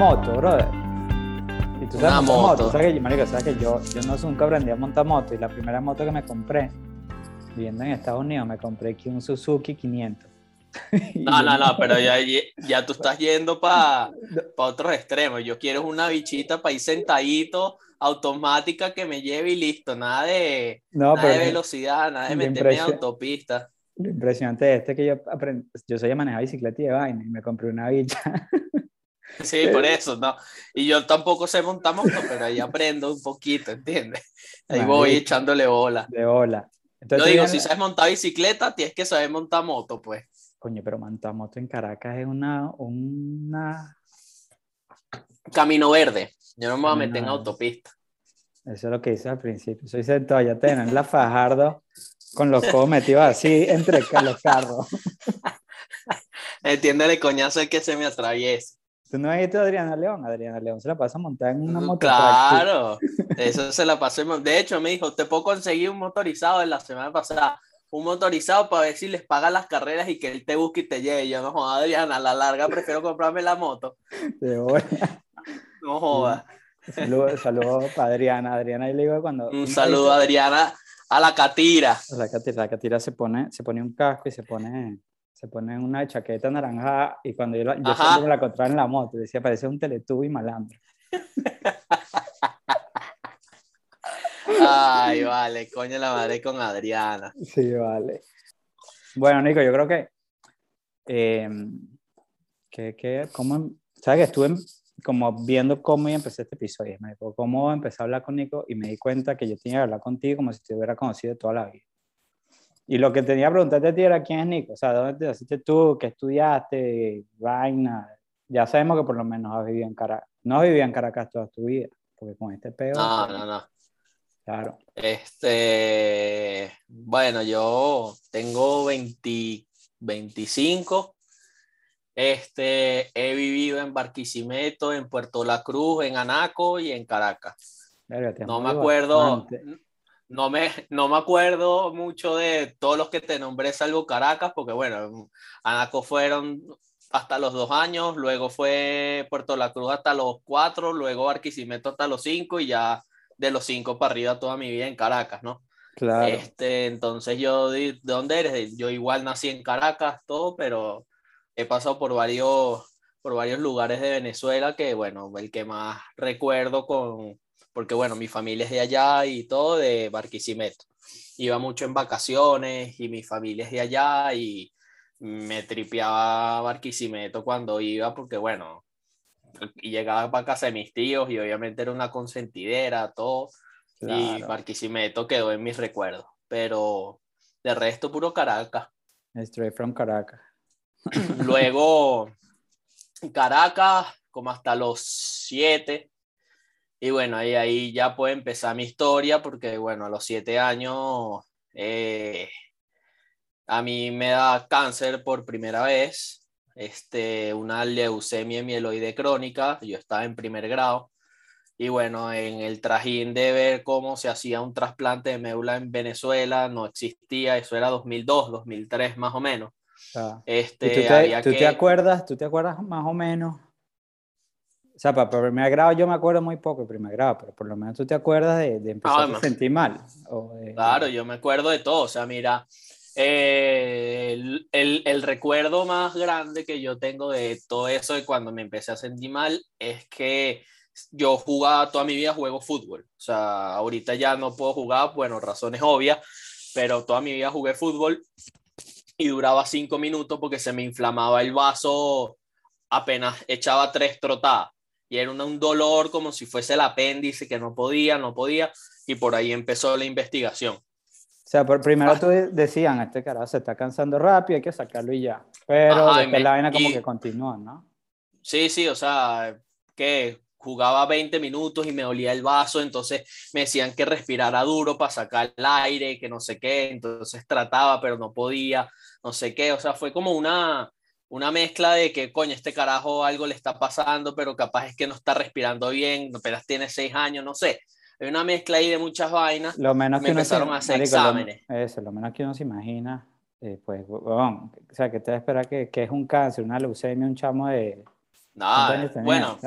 moto, brother. Y tú sabes Una montar moto. ¿Sabes que, marico, sabes que yo, yo no nunca aprendí a montar moto y la primera moto que me compré, viviendo en Estados Unidos, me compré aquí un Suzuki 500. Y No, no, no, pero ya, ya tú estás yendo para otros extremos. Yo quiero una bichita para ir sentadito, automática que me lleve y listo. Nada de, No, nada de velocidad, nada de meterme en autopista. lo impresionante de este es que yo aprendí, yo soy a manejar bicicleta y de vaina y me compré una bicha. Sí, por eso, ¿no? Y yo tampoco sé montar moto, pero ahí aprendo un poquito, ¿entiendes? Ahí voy echándole bola. de bola. Yo Entonces, digo, viene- si sabes montar bicicleta, tienes que saber montar moto, pues. Coño, pero montar moto en Caracas es una, una... Camino verde. Yo no me voy a meter en autopista. Eso es lo que hice al principio. Soy sentado, ya tener la Fajardo con los codos metidos así entre los carros. Entiéndele coñazo el que se me atraviesa. ¿Tú no has visto a Adriana León? Adriana León se la pasa montada en una moto. Claro, eso se la pasó. De hecho, me dijo, te puedo conseguir un motorizado en la semana pasada. Un motorizado para ver si les paga las carreras y que él te busque y te lleve. Yo no joda, Adriana, a la larga prefiero comprarme la moto. De. No joda. Saludos saludo para Adriana. Adriana, y le digo cuando... Un saludo a Adriana, a la Catira. La catira, la catira se pone, se pone un casco y se pone, se pone una chaqueta naranja y cuando yo, la, yo siempre me la encontraba en la moto, decía, parece un teletubo y malandro. Ay, vale, coño la madre con Adriana. Sí, vale. Bueno, Nico, yo creo que, eh, que, que ¿cómo, sabes que estuve como viendo cómo empezar este episodio, me dijo, cómo empecé a hablar con Nico y me di cuenta que yo tenía que hablar contigo como si te hubiera conocido toda la vida. Y lo que tenía que preguntarte a ti era quién es Nico, o sea, ¿dónde te naciste tú? ¿Qué estudiaste? Vaina. Ya sabemos que por lo menos has vivido en Caracas. No has vivido en Caracas toda tu vida, porque con este peo. No, no, no. Claro. Este, bueno, yo tengo 20, 25. Este, he vivido en Barquisimeto, en Puerto La Cruz, en Anaco y en Caracas. Verga, No me acuerdo, bastante. No me, no me acuerdo mucho de todos los que te nombré, salvo Caracas, porque bueno, en Anaco fueron hasta los dos años, luego fue Puerto La Cruz hasta los cuatro, luego Barquisimeto hasta los cinco y ya de los cinco para arriba toda mi vida en Caracas, ¿no? Claro. Este, entonces yo, ¿de de dónde eres? Yo igual nací en Caracas, todo, pero he pasado por varios, por varios lugares de Venezuela que, bueno, el que más recuerdo con, porque bueno, mi familia es de allá y todo, de Barquisimeto. Iba mucho en vacaciones y mi familia es de allá y me tripeaba Barquisimeto cuando iba porque, bueno, y llegaba para casa de mis tíos y obviamente era una consentidera, todo y Claro. Barquisimeto quedó en mis recuerdos, pero de resto puro Caracas. Straight from Caracas. Luego Caracas como hasta los siete y bueno, ahí, ahí ya puede empezar mi historia porque bueno, a los siete años eh, a mí me da cáncer por primera vez, este, una leucemia mieloide crónica, yo estaba en primer grado. Y bueno, en el trajín de ver cómo se hacía un trasplante de médula en Venezuela, no existía, eso era 2002, 2003 más o menos. Sea, Este, ¿Y tú, te, había tú que... te acuerdas? ¿Tú te acuerdas más o menos? O sea, para, primer grado yo me acuerdo muy poco de primer grado, pero por lo menos tú te acuerdas de, de empezar Ah, a sentir mal. o de- Claro, yo me acuerdo de todo, o sea, mira, eh, el, el- el recuerdo más grande que yo tengo de todo eso de cuando me empecé a sentir mal es que yo jugaba toda mi vida, juego fútbol, o sea, ahorita ya no puedo jugar, bueno, razones obvias, pero toda mi vida jugué fútbol y duraba cinco minutos porque se me inflamaba el vaso apenas echaba tres trotadas y era un, un dolor como si fuese el apéndice que no podía, no podía y por ahí empezó la investigación. O sea, por primero Ah. tú de- decían, este carajo se está cansando rápido, hay que sacarlo y ya. Pero Ajá, después me- la vaina como y- que continúa, ¿no? Sí, sí, o sea, que jugaba 20 minutos y me dolía el vaso, entonces me decían que respirara duro para sacar el aire, que no sé qué, entonces trataba, pero no podía, no sé qué, o sea, fue como una, una mezcla de que, coño, este carajo algo le está pasando, pero capaz es que no está respirando bien, apenas tiene seis años, no sé. Hay una mezcla ahí de muchas vainas. Lo menos Me que uno empezaron se, a hacer marico, lo- exámenes. eso, lo menos que uno se imagina, eh, pues, huevón, o sea, que te espera que, que es un cáncer, una leucemia, un chamo de Nada, bueno,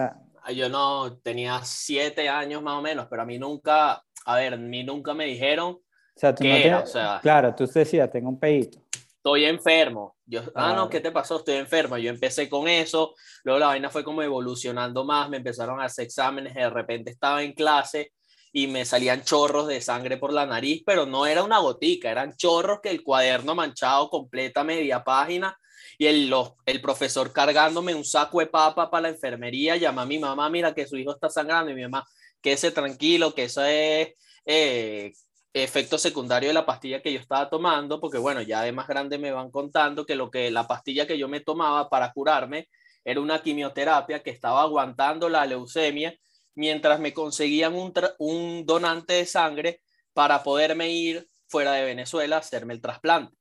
yo no tenía siete años más o menos, pero a mí nunca, a ver, a mí nunca me dijeron o sea, tú o sea, claro, tú decías, tengo un pedito. Estoy enfermo. Yo, ah, no, ¿qué te pasó? Estoy enfermo. Yo empecé con eso, luego la vaina fue como evolucionando más, me empezaron a hacer exámenes, de repente estaba en clase y me salían chorros de sangre por la nariz, pero no era una gotica, eran chorros que el cuaderno manchado completa media página y el, el profesor cargándome un saco de papa para la enfermería, llama a mi mamá, mira que su hijo está sangrando y mi mamá, quédese tranquilo, que eso es eh, efecto secundario de la pastilla que yo estaba tomando, porque bueno, ya de más grande me van contando que lo que la pastilla que yo me tomaba para curarme era una quimioterapia que estaba aguantando la leucemia mientras me conseguían un, un donante de sangre para poderme ir fuera de Venezuela a hacerme el trasplante.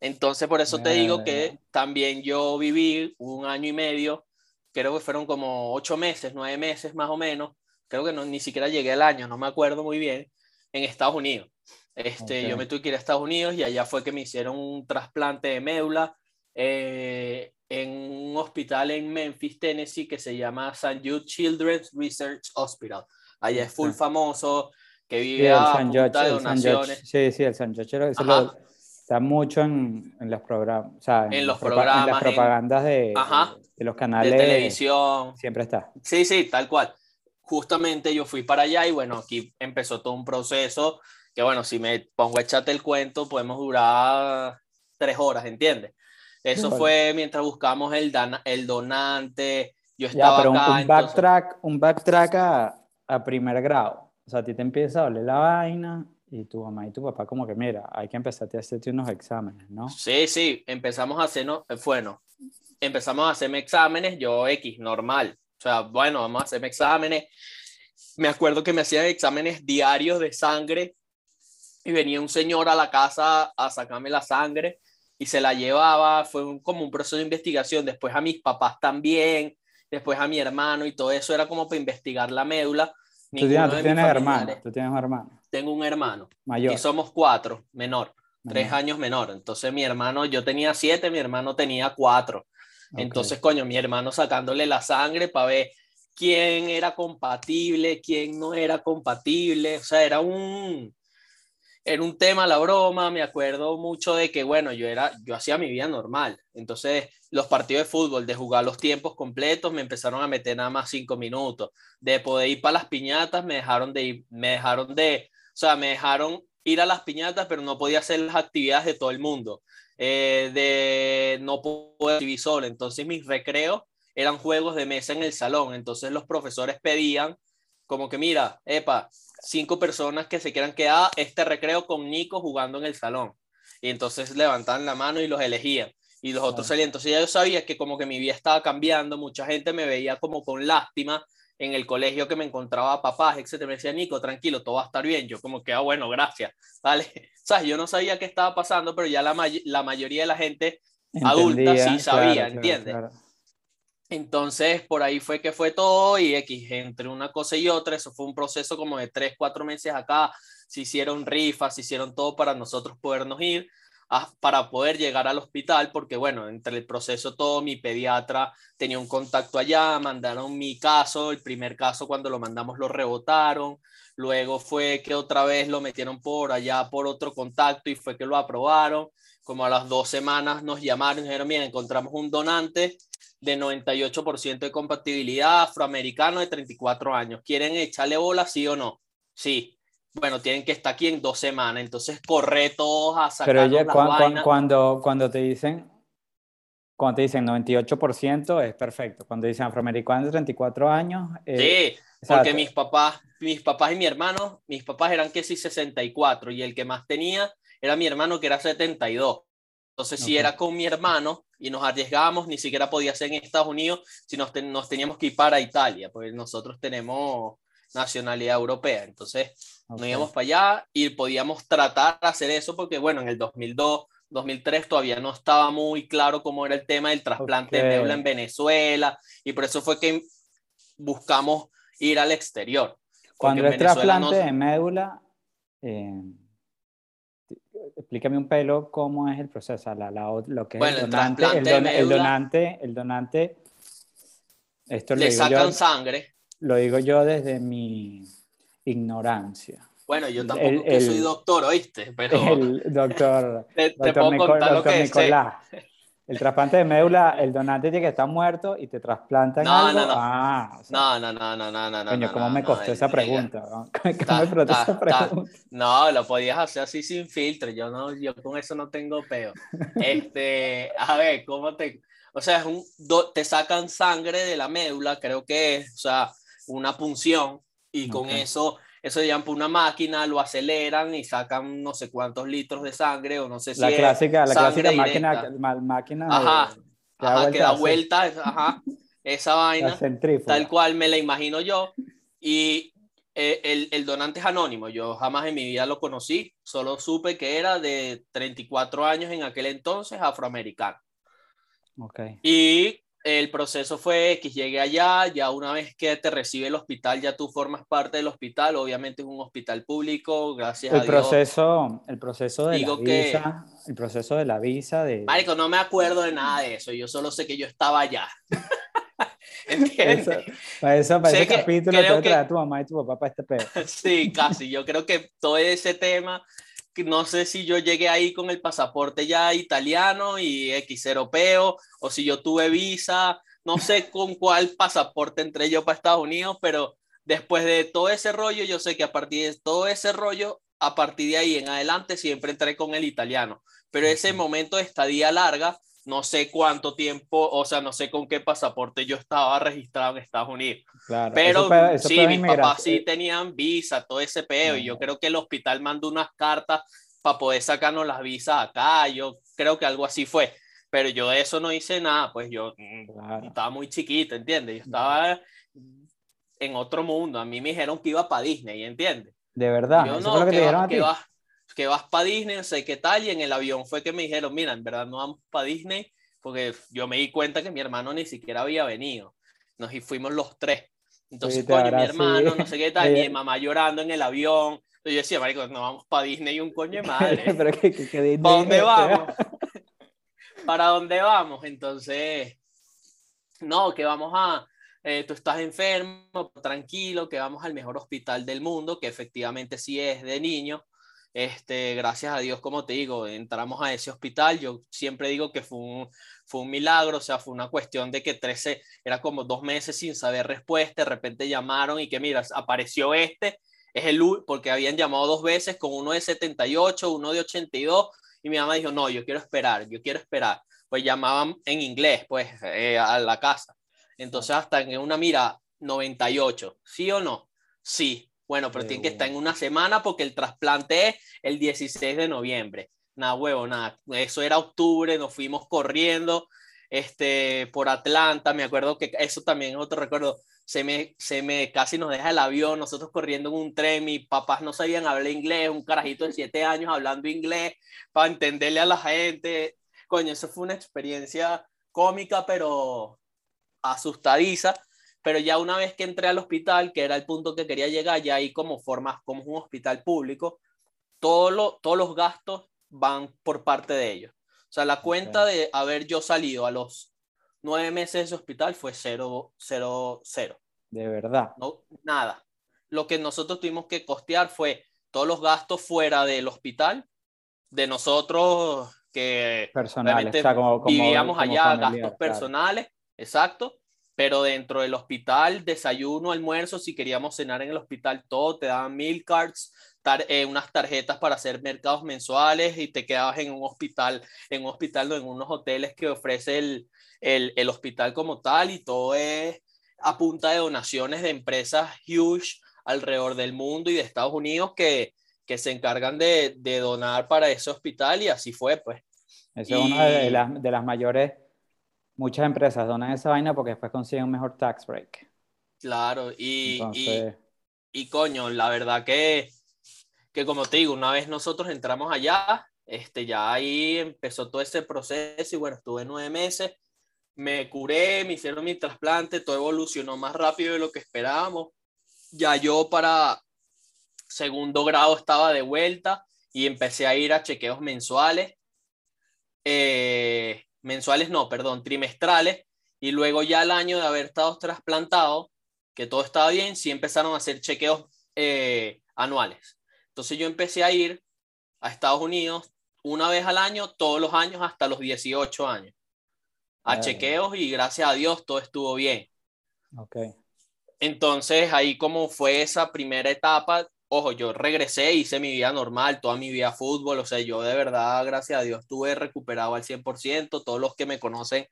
Entonces, por eso te digo que también yo viví un año y medio, creo que fueron como ocho meses, nueve meses más o menos, creo que no, ni siquiera llegué al año, no me acuerdo muy bien, en Estados Unidos. Este, Yo me tuve que ir a Estados Unidos y allá fue que me hicieron un trasplante de médula. Eh, en un hospital en Memphis, Tennessee, que se llama St. Jude Children's Research Hospital. Allá es full famoso, que vive a punta de donaciones. Sí, sí, el St. George está mucho en, en los programas, o sea, en, los programas, en las propagandas de, de, los canales de televisión. Siempre está. Sí, sí, tal cual. Justamente yo fui para allá y bueno, aquí empezó todo un proceso que bueno, si me pongo a echarte el cuento, podemos durar tres horas, ¿entiendes? Eso fue mientras buscamos el, el donante. Yo estaba ya, pero acá, un, backtrack, un backtrack a, a, primer grado. O sea, a ti te empieza a doler la vaina y tu mamá y tu papá como que, mira, hay que empezar a hacerte unos exámenes, ¿no? Sí, sí, empezamos a hacernos, eh, bueno, empezamos a hacerme exámenes, yo X, normal. O sea, bueno, vamos a hacerme exámenes. Me acuerdo que me hacían exámenes diarios de sangre y venía un señor a la casa a sacarme la sangre y se la llevaba, fue como un proceso de investigación, después a mis papás también, después a mi hermano y todo eso era como para investigar la médula. ¿Tú tienes, hermano? ¿Tú tienes un hermano? Tengo un hermano. Mayor. Y somos cuatro, menor, tres años menor. Entonces mi hermano, yo tenía siete, mi hermano tenía cuatro. Entonces, coño, mi hermano sacándole la sangre para ver quién era compatible, quién no era compatible. O sea, era un, era un tema la broma, me acuerdo mucho de que, bueno, yo, era, yo hacía mi vida normal. Entonces, los partidos de fútbol, de jugar los tiempos completos, me empezaron a meter nada más cinco minutos. De poder ir para las piñatas, me dejaron de ir, me dejaron de, o sea, me dejaron ir a las piñatas, pero no podía hacer las actividades de todo el mundo. Eh, de no poder vivir solo. Entonces, mis recreos eran juegos de mesa en el salón. Entonces, los profesores pedían como que, mira, epa, cinco personas que se quieran quedar este recreo con Nico jugando en el salón. Y entonces levantaban la mano y los elegían. Y los otros salían. Entonces ya yo sabía que como que mi vida estaba cambiando, mucha gente me veía como con lástima en el colegio que me encontraba papás, etcétera. Me decía, Nico, tranquilo, todo va a estar bien. Yo como que, ah, bueno, gracias. Vale. ¿Sabes? Yo no sabía qué estaba pasando, pero ya la, la mayoría de la gente adulta sí sabía, ¿entiendes? Entonces, por ahí fue que fue todo y X, entre una cosa y otra, eso fue un proceso como de tres, cuatro meses acá, se hicieron rifas, se hicieron todo para nosotros podernos ir, para poder llegar al hospital, porque bueno, entre el proceso todo, mi pediatra tenía un contacto allá, mandaron mi caso, el primer caso cuando lo mandamos lo rebotaron, luego fue que otra vez lo metieron por allá por otro contacto y fue que lo aprobaron, como a las dos semanas nos llamaron y dijeron, mira, encontramos un donante de 98% de compatibilidad, afroamericano de 34 años. ¿Quieren echarle bola, sí o no? Sí. Bueno, tienen que estar aquí en dos semanas, entonces corre todos a sacar Pero oye, cuando, cuando te dicen cuando te dicen 98% es perfecto. Cuando dicen afroamericano de 34 años. Eh, sí, porque mis papás, mis papás y mi hermano, mis papás eran que sí 64 y el que más tenía era mi hermano que era 72. Entonces, si era con mi hermano y nos arriesgábamos, ni siquiera podía ser en Estados Unidos, si nos, nos teníamos que ir para Italia, porque nosotros tenemos nacionalidad europea. Entonces, nos íbamos para allá y podíamos tratar de hacer eso porque, bueno, en el 2002, 2003 todavía no estaba muy claro cómo era el tema del trasplante de médula en Venezuela y por eso fue que buscamos ir al exterior. Cuando el trasplante de médula, eh, explícame un pelo cómo es el proceso, la, la, lo que es el donante, el, donante, el donante Esto le sacan yo, sangre. lo digo yo desde mi ignorancia. Bueno, yo tampoco El- que soy doctor, ¿oíste? Pero El doctor, te, te doctor, puedo Nico- contar lo doctor sé. Nicolás. El trasplante de médula, el donante tiene que estar muerto y te trasplantan No, algo. no, no. Ah, o sea, No, no, no, no, no, no. coño, no, ¿cómo no, me costó esa pregunta? ¿no? ¿Cómo Ta- me costó ta- esa ta- pregunta? No, lo podías hacer así sin filtro. Yo no, yo con eso no tengo peo. Este, a ver, ¿cómo te, o sea, es un, do- te sacan sangre de la médula, creo que es, o sea, una punción y con Ok. eso, eso llevan por una máquina, lo aceleran y sacan no sé cuántos litros de sangre o no sé si La clásica, la clásica máquina, máquina de- Ajá, que da ajá, vuelta que da vuelta, ajá, esa vaina tal cual me la imagino yo. Y eh, el, el donante es anónimo. Yo jamás en mi vida lo conocí. Solo supe que era de 34 años en aquel entonces, afroamericano. Ok. Y el proceso fue que llegué allá, ya una vez que te recibe el hospital, ya tú formas parte del hospital. Obviamente es un hospital público, gracias a El Dios. proceso, el proceso de Digo la que- visa, el proceso de la visa de Marico, no me acuerdo de nada de eso. Yo solo sé que yo estaba allá. ¿Entiendes? Eso- para eso, para Sé ese que- capítulo te a que- a tu mamá y tu papá para este pedo. Sí, casi. Yo creo que todo ese tema, no sé si yo llegué ahí con el pasaporte ya italiano y X europeo, o si yo tuve visa, no sé con cuál pasaporte entré yo para Estados Unidos, pero después de todo ese rollo, yo sé que a partir de todo ese rollo, a partir de ahí en adelante, siempre entré con el italiano. Pero ese momento de estadía larga, no sé cuánto tiempo, o sea, no sé con qué pasaporte yo estaba registrado en Estados Unidos. Claro. Pero eso sí, mis papás sí tenían visa, todo ese peo, y yo creo que el hospital mandó unas cartas para poder sacarnos las visas acá, yo creo que algo así fue, pero yo de eso no hice nada, pues yo mm, Claro. estaba muy chiquito, ¿entiendes? Yo estaba en otro mundo, a mí me dijeron que iba para Disney, ¿entiendes? De verdad. Yo no, lo que que, te dijeron vas, a ti. que que vas para Disney, no sé qué tal, y en el avión fue que me dijeron, mira, en verdad no vamos para Disney, porque yo me di cuenta que mi hermano ni siquiera había venido, nos y fuimos los tres. Entonces, coño, mi ahora sí. hermano, no sé qué tal, mi mamá llorando en el avión. Entonces yo decía, marico, no vamos para Disney un coño de madre. Pero que, que, que Disney ¿Para dónde vamos? ¿Para dónde vamos? Entonces, no, que vamos a, eh, tú estás enfermo, tranquilo, que vamos al mejor hospital del mundo, que efectivamente sí es de niños. Este, gracias a Dios, como te digo, entramos a ese hospital. Yo siempre digo que fue un, milagro, o sea, fue una cuestión de que 13, era como dos meses sin saber respuesta, de repente llamaron y que mira, apareció este, es el, porque habían llamado dos veces con uno de 78, uno de 82, y mi mamá dijo, no, yo quiero esperar, yo quiero esperar. Pues llamaban en inglés, pues, eh, a la casa. Entonces, hasta en una mira, 98, ¿sí o no? Sí. Bueno, pero tiene que estar en una. una semana porque el trasplante es el 16 de noviembre. Nada, huevo, nada. Eso era octubre, nos fuimos corriendo este, por Atlanta. Me acuerdo que eso también es otro recuerdo. Se me, se me casi nos deja el avión, nosotros corriendo en un tren. Mis papás no sabían hablar inglés, un carajito de siete años hablando inglés para entenderle a la gente. Coño, eso fue una experiencia cómica, pero asustadiza. Pero ya una vez que entré al hospital, que era el punto que quería llegar, ya ahí como formas, como es un hospital público, todo lo- todos los gastos van por parte de ellos. O sea, la cuenta de haber yo salido a los nueve meses de ese hospital fue cero, cero, cero. De verdad. No, nada. Lo que nosotros tuvimos que costear fue todos los gastos fuera del hospital, de nosotros que Personales. Realmente O sea, como, como, vivíamos como allá, familiar, gastos claro. personales, exacto, pero dentro del hospital, desayuno, almuerzo, si queríamos cenar en el hospital, todo, te daban mil cards, tar- eh, unas tarjetas para hacer mercados mensuales y te quedabas en un hospital, en un hospital, no, en unos hoteles que ofrece el, el, el hospital como tal y todo es a punta de donaciones de empresas huge alrededor del mundo y de Estados Unidos que, que se encargan de, de donar para ese hospital y así fue, pues. Eso es una de Y- las, de las mayores. Muchas empresas donan esa vaina porque después consiguen un mejor tax break. Claro, y, y, Entonces, y coño, la verdad que, que como te digo, una vez nosotros entramos allá, este, ya ahí empezó todo ese proceso y bueno, estuve nueve meses, me curé, me hicieron mi trasplante, todo evolucionó más rápido de lo que esperábamos. Ya yo para segundo grado estaba de vuelta y empecé a ir a chequeos mensuales. Eh, mensuales no, perdón, trimestrales. Y luego ya el año de haber estado trasplantado, que todo estaba bien, sí empezaron a hacer chequeos eh, anuales. Entonces yo empecé a ir a Estados Unidos una vez al año, todos los años hasta los 18 años, a chequeos y gracias a Dios todo estuvo bien. Ok. Entonces ahí como fue esa primera etapa, ojo, yo regresé, hice mi vida normal, toda mi vida fútbol, o sea, yo de verdad, gracias a Dios, estuve recuperado al 100%, todos los que me conocen,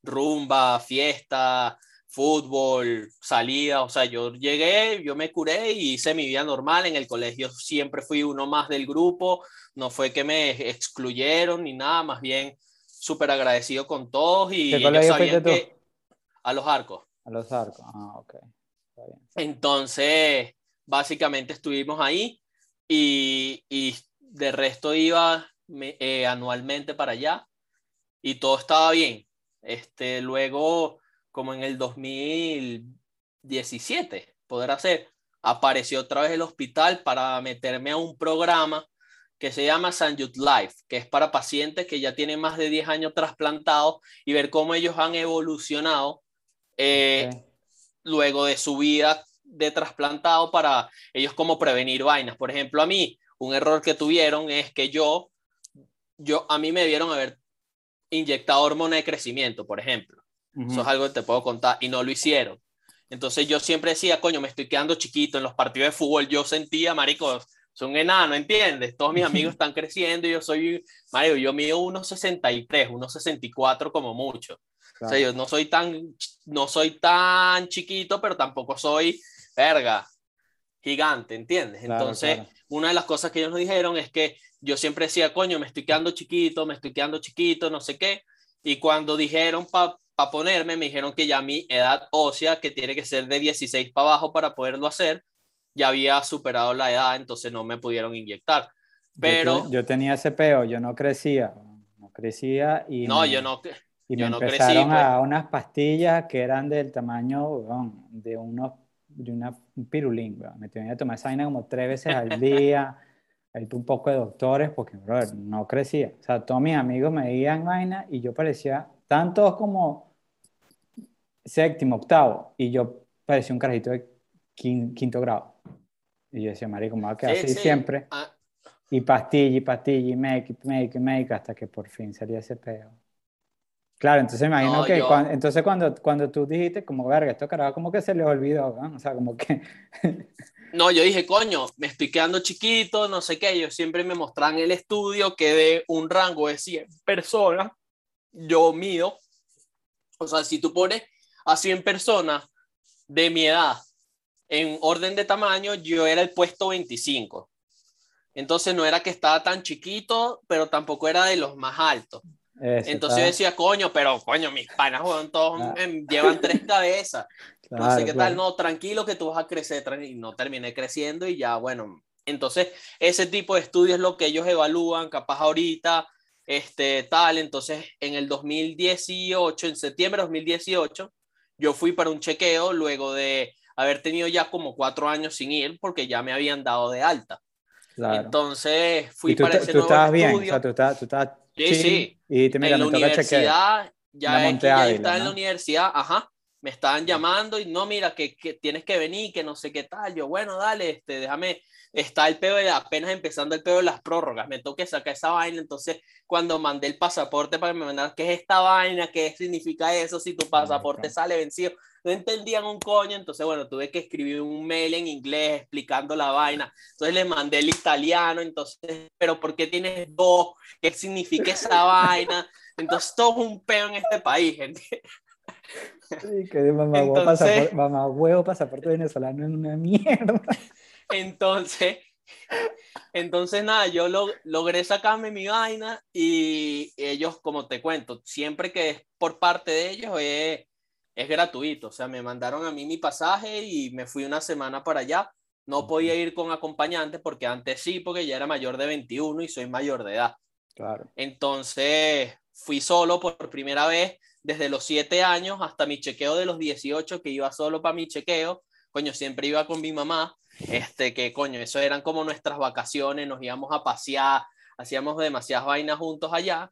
rumba, fiesta, fútbol, salida, o sea, yo llegué, yo me curé y hice mi vida normal, en el colegio siempre fui uno más del grupo, no fue que me excluyeron ni nada, más bien súper agradecido con todos y ellos sabían que a los arcos. A los arcos, ah, ok. Entonces, básicamente estuvimos ahí y, y de resto iba eh, anualmente para allá y todo estaba bien. Este, luego, como en el 2017, poder hacer, apareció otra vez el hospital para meterme a un programa que se llama San Youth Life, que es para pacientes que ya tienen más de 10 años trasplantados y ver cómo ellos han evolucionado eh, luego de su vida de trasplantado para ellos como prevenir vainas. Por ejemplo, a mí, un error que tuvieron es que yo, yo a mí me debieron haber inyectado hormona de crecimiento, por ejemplo. Eso es algo que te puedo contar y no lo hicieron. Entonces yo siempre decía, coño, me estoy quedando chiquito en los partidos de fútbol. Yo sentía, marico, soy un enano, ¿entiendes? Todos mis amigos están creciendo y yo soy, marico, yo mido 1,63, 1,64 como mucho. O sea, yo no soy tan, no soy tan chiquito, pero tampoco soy, verga, gigante, ¿entiendes? Entonces, una de las cosas que ellos nos dijeron es que yo siempre decía, coño, me estoy quedando chiquito, me estoy quedando chiquito, no sé qué. Y cuando dijeron para pa ponerme, me dijeron que ya mi edad ósea, que tiene que ser de 16 para abajo para poderlo hacer, ya había superado la edad, entonces no me pudieron inyectar. Pero... Yo, yo tenía ese peo, yo no crecía, no crecía y... No, yo no... Y me empezaron a pues. unas pastillas que eran del tamaño de unos de una, un pirulín, me tenía que tomar esa vaina como tres veces al día, ahí un poco de doctores, porque, brother, no crecía. O sea, todos mis amigos me veían vaina y yo parecía, tantos como séptimo, octavo, y yo parecía un carajito de quinto, grado. Y yo decía, marico, me va a quedar así siempre. Ah. Y pastilla, y pastilla, y make, make, make, hasta que por fin salía ese peo. Claro, entonces imagino que cuando, entonces cuando, cuando tú dijiste como, verga, esto carajo como que se les olvidó, ¿no? O sea, como que... no, yo dije, coño, me estoy quedando chiquito, no sé qué, ellos siempre me mostraban el estudio que de un rango de 100 personas, yo mido, o sea, si tú pones a 100 personas de mi edad en orden de tamaño, yo era el puesto 25. Entonces no era que estaba tan chiquito, pero tampoco era de los más altos. Entonces yo decía, coño, pero coño, mis panas todos llevan tres cabezas. no sé qué tal, no, tranquilo que tú vas a crecer, y no terminé creciendo y ya, bueno. Entonces, ese tipo de estudios es lo que ellos evalúan, capaz ahorita, este, tal. Entonces, en el 2018, en septiembre de 2018, yo fui para un chequeo luego de haber tenido ya como cuatro años sin ir porque ya me habían dado de alta. Entonces, fui para ese nuevo estudio. Bien, o sea, tú estabas Sí, sí. Y te, mira, en la universidad, ya, es que ya está en la universidad, ajá, me estaban llamando y no, mira, que, que, tienes que venir, que no sé qué tal. Yo, bueno, dale, este, déjame, está el pedo de apenas empezando el pedo de las prórrogas, me toque sacar esa vaina. Entonces, cuando mandé el pasaporte para que me mandaran, ¿qué es esta vaina? ¿Qué significa eso si tu pasaporte sale vencido? No entendían un coño, entonces bueno, tuve que escribir un mail en inglés explicando la vaina, entonces les mandé el italiano, entonces, pero ¿por qué tienes dos? ¿Qué significa esa vaina? Entonces todo es un peo en este país, gente. Sí, que de mamá, huevo, pasaporte, mamá huevo pasaporte venezolano en una mierda. Entonces, entonces nada, yo lo, logré sacarme mi vaina y ellos, como te cuento, siempre que es por parte de ellos es es gratuito. O sea, me mandaron a mí mi pasaje y me fui una semana para allá. No podía ir con acompañante porque antes sí, porque ya era mayor de 21 y soy mayor de edad. Claro. Entonces fui solo por primera vez desde los 7 años hasta mi chequeo de los 18, que iba solo para mi chequeo. Coño, siempre iba con mi mamá. Este, que coño, eso eran como nuestras vacaciones, nos íbamos a pasear, hacíamos demasiadas vainas juntos allá.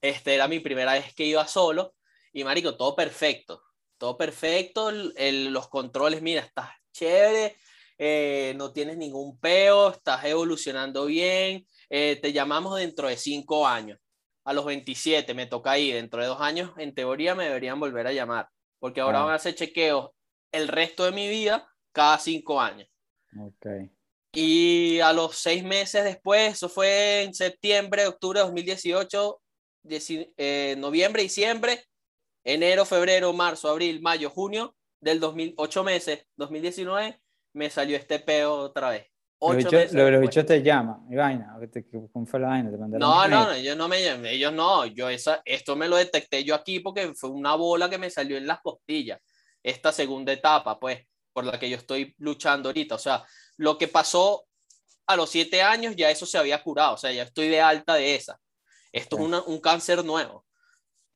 Este era mi primera vez que iba solo y marico, todo perfecto, todo perfecto, los controles, mira, estás chévere, eh, no tienes ningún peo, estás evolucionando bien, eh, te llamamos dentro de cinco años. A los 27 me toca ahí, dentro de dos años, en teoría me deberían volver a llamar, porque ahora van a hacer chequeos el resto de mi vida cada cinco años. Okay. Y a los seis meses después, eso fue en septiembre, octubre de 2018, eh, noviembre, diciembre, enero, febrero, marzo, abril, mayo, junio del 2008 meses, 2019, me salió este peo otra vez. Ocho los bichos bicho te llama, y vaina, ¿cómo fue la vaina? ¿Te no, no, no, ellos no me llaman, ellos no, yo esa, esto me lo detecté yo aquí porque fue una bola que me salió en las costillas, esta segunda etapa, pues, por la que yo estoy luchando ahorita, o sea, lo que pasó a los siete años ya eso se había curado, o sea, ya estoy de alta de esa. Esto es un cáncer nuevo.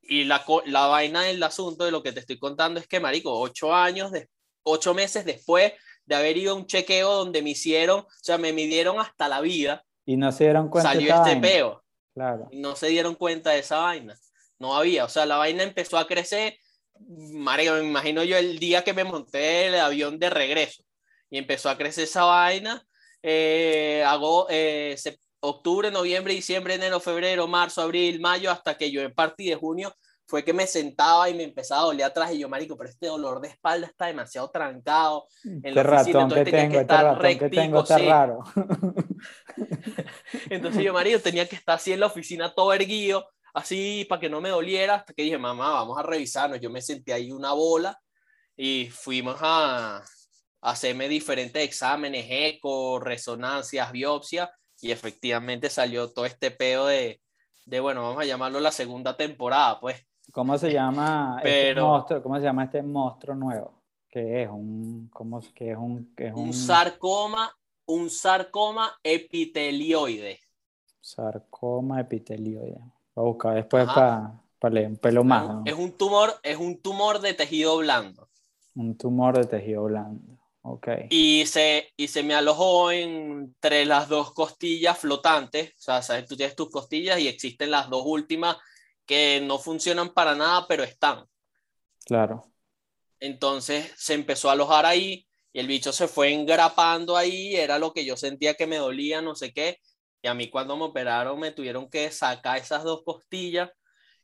Y la, la vaina del asunto de lo que te estoy contando es que, marico, ocho años, de, ocho meses después de haber ido a un chequeo donde me hicieron, o sea, me midieron hasta la vida. Y no se dieron cuenta. Salió este peo. Claro. Y no se dieron cuenta de esa vaina. No había, o sea, la vaina empezó a crecer. Marico, me imagino yo el día que me monté el avión de regreso y empezó a crecer esa vaina. Eh, hago eh, octubre, noviembre, diciembre, enero, febrero, marzo, abril, mayo, hasta que yo en partir de junio fue que me sentaba y me empezaba a doler atrás y yo, marico, pero este dolor de espalda está demasiado trancado. En este ratón que tengo, que este ratón que tengo está raro. entonces yo, marico, tenía que estar así en la oficina todo erguido, así para que no me doliera, hasta que dije, mamá, vamos a revisarnos. Yo me sentí ahí una bola y fuimos a, hacerme diferentes exámenes, eco, resonancias, biopsia, y efectivamente salió todo este peo de, de, bueno, vamos a llamarlo la segunda temporada, pues. ¿Cómo se llama este monstruo? ¿Cómo se llama este monstruo nuevo? ¿Qué es un, cómo, que es un, es un... un sarcoma, un sarcoma epitelioide. Sarcoma epitelioide. Voy a buscar después para leer un pelo más. Es un tumor, es un tumor de tejido blando. Un tumor de tejido blando. Okay. Y, se, y se me alojó entre las dos costillas flotantes. O sea, ¿sabes? tú tienes tus costillas y existen las dos últimas que no funcionan para nada, pero están. Claro. Entonces se empezó a alojar ahí y el bicho se fue engrapando ahí. Era lo que yo sentía que me dolía, no sé qué. Y a mí cuando me operaron me tuvieron que sacar esas dos costillas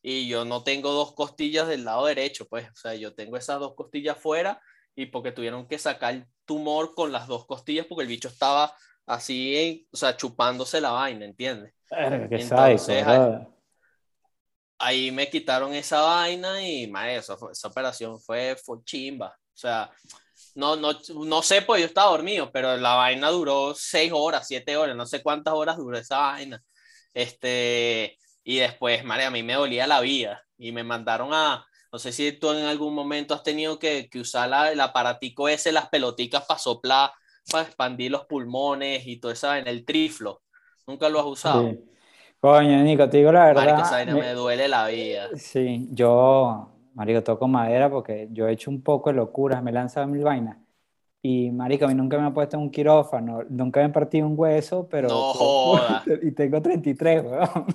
y yo no tengo dos costillas del lado derecho, pues, o sea, yo tengo esas dos costillas fuera y porque tuvieron que sacar el tumor con las dos costillas porque el bicho estaba así, o sea, chupándose la vaina, ¿entiendes? Entonces, ahí, me quitaron esa vaina y esa operación fue, fue chimba. O sea, no, no, no sé, pues yo estaba dormido, pero la vaina duró seis horas, siete horas, no sé cuántas horas duró esa vaina. Este, y después, madre, a mí me dolía la vida y me mandaron a, no sé si tú en algún momento has tenido que, que usar la, el aparatico ese, las peloticas para soplar, para expandir los pulmones y todo eso en el triflo. ¿Nunca lo has usado? Sí. Coño, Nico, te digo la verdad. Marico, me... me duele la vida. Sí, yo, Marico, toco madera porque yo he hecho un poco de locuras, me he lanzado mil vainas. Y, marico, a mí nunca me ha puesto un quirófano, nunca me he partido un hueso, pero... No joda. Y tengo 33, weón.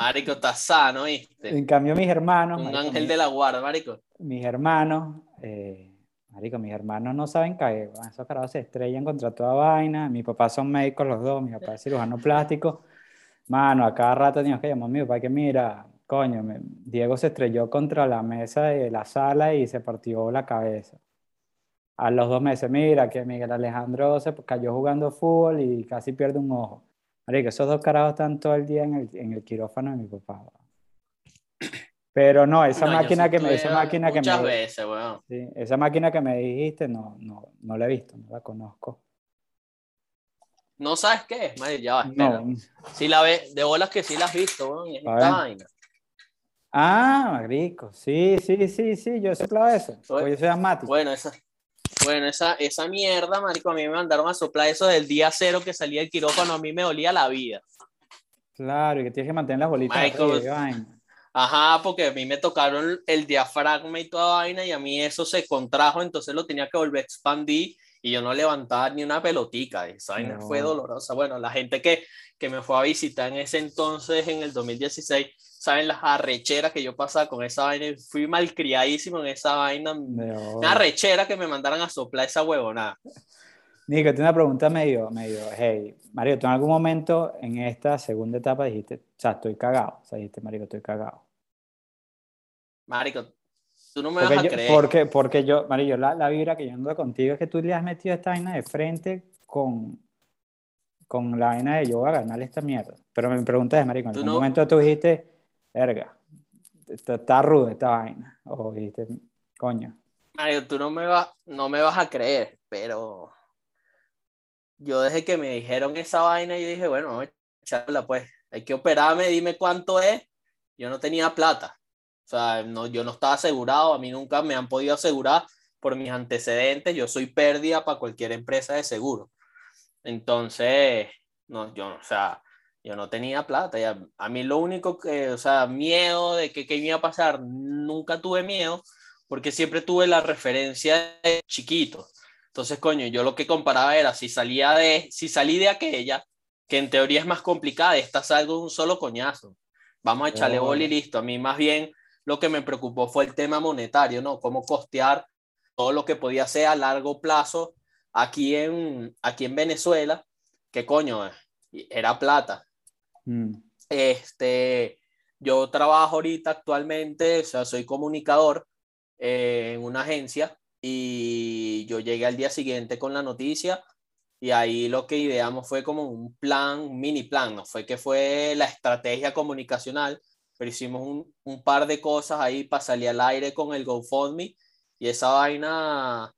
Marico, está sano, ¿viste? En cambio, mis hermanos. Un ángel de la guarda, Marico. Mis hermanos, eh, Marico, mis hermanos no saben caer. Esos carajos se estrellan contra toda vaina. Mis papás son médicos los dos, mi papá es cirujano plástico. Mano, a cada rato teníamos que llamar a mi papá que mira, coño, Diego se estrelló contra la mesa de la sala y se partió la cabeza. A los dos meses, mira, que Miguel Alejandro se cayó jugando fútbol y casi pierde un ojo que esos dos carajos están todo el día en el, en el quirófano de mi papá. Pero no, esa máquina que me, esa máquina que me, veces, sí, esa máquina que me dijiste, no, no, no la he visto, no la conozco. No sabes qué es, madre, ya va, espera. Si la ves, de bolas que sí la has visto, weón, es esta vaina. Ah, marico, sí, sí, sí, sí, yo sé claro eso. Pues yo soy asmático. Bueno, esa, bueno, esa, esa mierda, marico, a mí me mandaron a soplar eso del día cero que salía el quirófano, a mí me dolía la vida. Claro, y que tienes que mantener las bolitas. ajá, porque a mí me tocaron el diafragma y toda vaina y a mí eso se contrajo, entonces lo tenía que volver a expandir y yo no levantaba ni una pelotica. Esa vaina fue dolorosa. Bueno, la gente que, que me fue a visitar en ese entonces, en el 2016, saben las arrecheras que yo pasaba con esa vaina. Fui malcriadísimo en esa vaina. Una arrechera que me mandaran a soplar esa huevonada. Nico, tengo una pregunta medio, medio, hey, Mario, ¿tú en algún momento en esta segunda etapa dijiste, o sea, estoy cagado? O sea, dijiste, Marico, estoy cagado. Marico, tú no me vas a creer. Porque, porque yo, Mario, la, la vibra que yo ando contigo es que tú le has metido esta vaina de frente con, con la vaina de yo voy a ganarle esta mierda. Pero mi pregunta es, Marico, ¿en algún momento tú dijiste, verga, está, está ruda esta vaina? Dijiste, coño. Mario, tú no me, vas, no me vas a creer, pero yo desde que me dijeron esa vaina, yo dije, bueno, echarla pues, hay que operarme, dime cuánto es. Yo no tenía plata. O sea, no, yo no estaba asegurado, a mí nunca me han podido asegurar por mis antecedentes, yo soy pérdida para cualquier empresa de seguro. Entonces, no, yo, o sea, yo no tenía plata. Ya, a mí lo único que, o sea, miedo de que qué iba a pasar, nunca tuve miedo, porque siempre tuve la referencia de chiquito. Entonces, coño, yo lo que comparaba era si salía de, si salí de aquella, que en teoría es más complicada, esta salgo de un solo coñazo. Vamos a echarle oh. y listo. A mí más bien lo que me preocupó fue el tema monetario, ¿no? Cómo costear todo lo que podía ser a largo plazo aquí en, aquí en Venezuela, que coño, era plata. Mm. Este, yo trabajo ahorita actualmente, o sea, soy comunicador eh, en una agencia y yo llegué al día siguiente con la noticia y ahí lo que ideamos fue como un plan, un mini plan, no fue que fue la estrategia comunicacional, pero hicimos un, un par de cosas ahí para salir al aire con el GoFundMe y esa vaina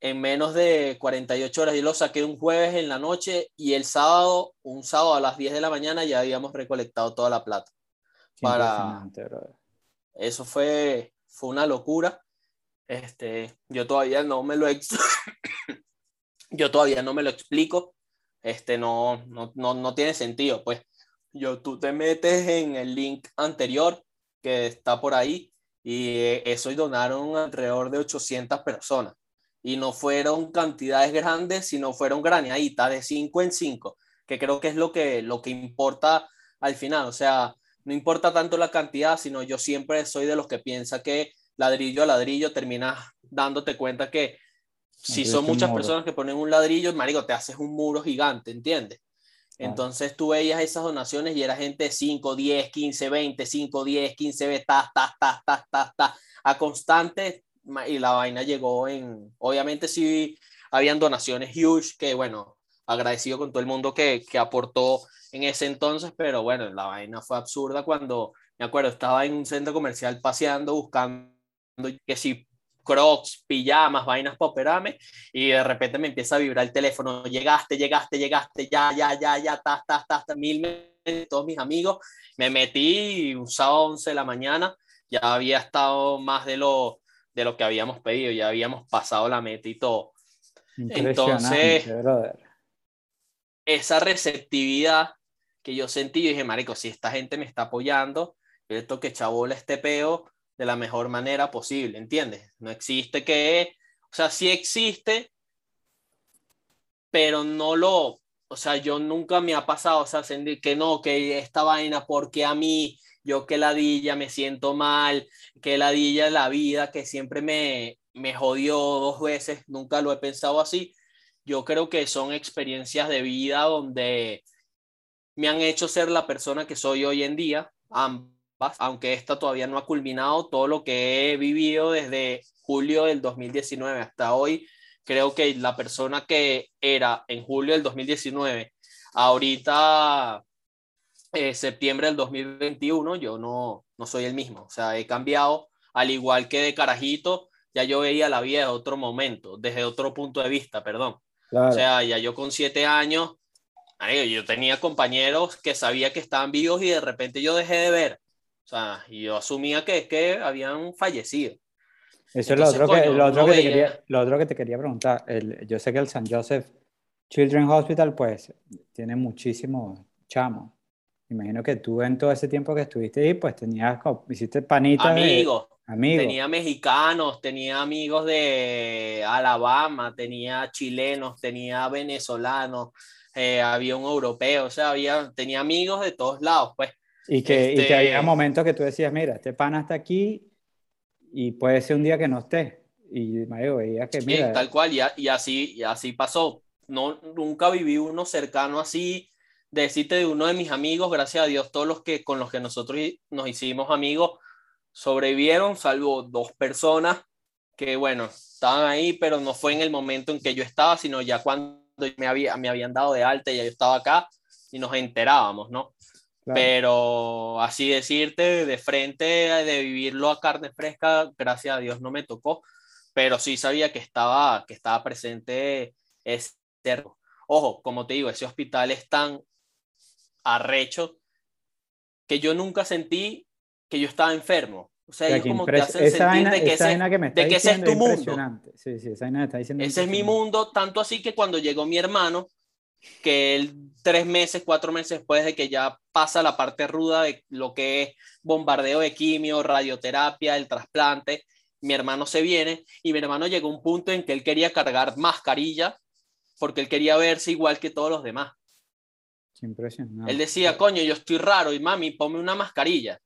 en menos de 48 horas. Yo lo saqué un jueves en la noche y el sábado, un sábado a las 10 de la mañana ya habíamos recolectado toda la plata. Para... Eso fue, fue una locura. Este, yo todavía no me lo yo todavía no me lo explico. Este no, no, no, no tiene sentido, pues. Yo, tú te metes en el link anterior que está por ahí y eso donaron alrededor de 800 personas. Y no fueron cantidades grandes, sino fueron graneaditas de 5 en 5, que creo que es lo que, lo que importa al final. O sea, no importa tanto la cantidad, sino yo siempre soy de los que piensa que ladrillo a ladrillo terminas dándote cuenta que si son muchas personas que ponen un ladrillo, marico, te haces un muro gigante, ¿entiendes? Entonces tú veías esas donaciones y era gente 5, 10, 15, 20, 5, 10, 15, 20, ta, ta, ta, ta, ta, ta, a constante y la vaina llegó en, obviamente sí habían donaciones huge que bueno, agradecido con todo el mundo que, que aportó en ese entonces, pero bueno, la vaina fue absurda cuando, me acuerdo, estaba en un centro comercial paseando buscando que si crocs, pijamas, vainas para operarme y de repente me empieza a vibrar el teléfono, llegaste, llegaste, llegaste, ya, ya, ya, ya, ta, ta, ta, ta, mil, todos mis amigos, me metí un sábado 11 de la mañana, ya había estado más de lo, de lo que habíamos pedido, ya habíamos pasado la meta y todo. Entonces, esa receptividad que yo sentí, yo dije, marico, si esta gente me está apoyando, esto que chabola este peo, de la mejor manera posible, ¿entiendes? No existe que, o sea, sí existe, pero no lo, o sea, yo nunca me ha pasado, o sea, que no, que esta vaina, porque a mí, yo que ladilla me siento mal, que ladilla la vida, que siempre me, me jodió dos veces, nunca lo he pensado así. Yo creo que son experiencias de vida donde me han hecho ser la persona que soy hoy en día, aunque esta todavía no ha culminado todo lo que he vivido desde julio del 2019 hasta hoy. Creo que la persona que era en julio del 2019, ahorita eh, septiembre del 2021, yo no, no soy el mismo. O sea, he cambiado, al igual que de carajito, ya yo veía la vida de otro momento, desde otro punto de vista, perdón. O sea, ya yo con siete años, yo tenía compañeros que sabía que estaban vivos y de repente yo dejé de ver o sea, yo asumía que, que habían fallecido. Eso es lo otro, que, lo, otro que te quería, lo otro que te quería preguntar. El, yo sé que el San Joseph Children's Hospital, pues, tiene muchísimos chamos. Imagino que tú en todo ese tiempo que estuviste ahí, pues tenías, hiciste panitas. Amigos. Amigos. Tenía mexicanos, tenía amigos de Alabama, tenía chilenos, tenía venezolanos, eh, había un europeo, o sea, había, tenía amigos de todos lados, pues. Y que, y que este había momentos que tú decías, mira, este pana está aquí y puede ser un día que no esté. Y Mario veía que, mira. tal cual, y, y, así, y así pasó. No, nunca viví uno cercano así, decirte de uno de mis amigos, gracias a Dios, todos los que con los que nosotros nos hicimos amigos sobrevivieron, salvo dos personas que, bueno, estaban ahí, pero no fue en el momento en que yo estaba, sino ya cuando me, había, me habían dado de alta y ya yo estaba acá y nos enterábamos, ¿no? Pero así decirte de frente, de vivirlo a carne fresca, gracias a Dios no me tocó, pero sí sabía que estaba, que estaba presente ese Ojo, como te digo, ese hospital es tan arrecho que yo nunca sentí que yo estaba enfermo. O sea, ellos como te hacen sentir de que, ese, de que ese es tu mundo. Sí, sí, esa está diciendo ese es mi mundo, tanto así que cuando llegó mi hermano, que él tres meses, cuatro meses después de que ya pasa la parte ruda de lo que es bombardeo de quimio, radioterapia, el trasplante, mi hermano se viene y mi hermano llegó a un punto en que él quería cargar mascarilla porque él quería verse igual que todos los demás. Impresionante. Él decía, coño, yo estoy raro y mami, ponme una mascarilla.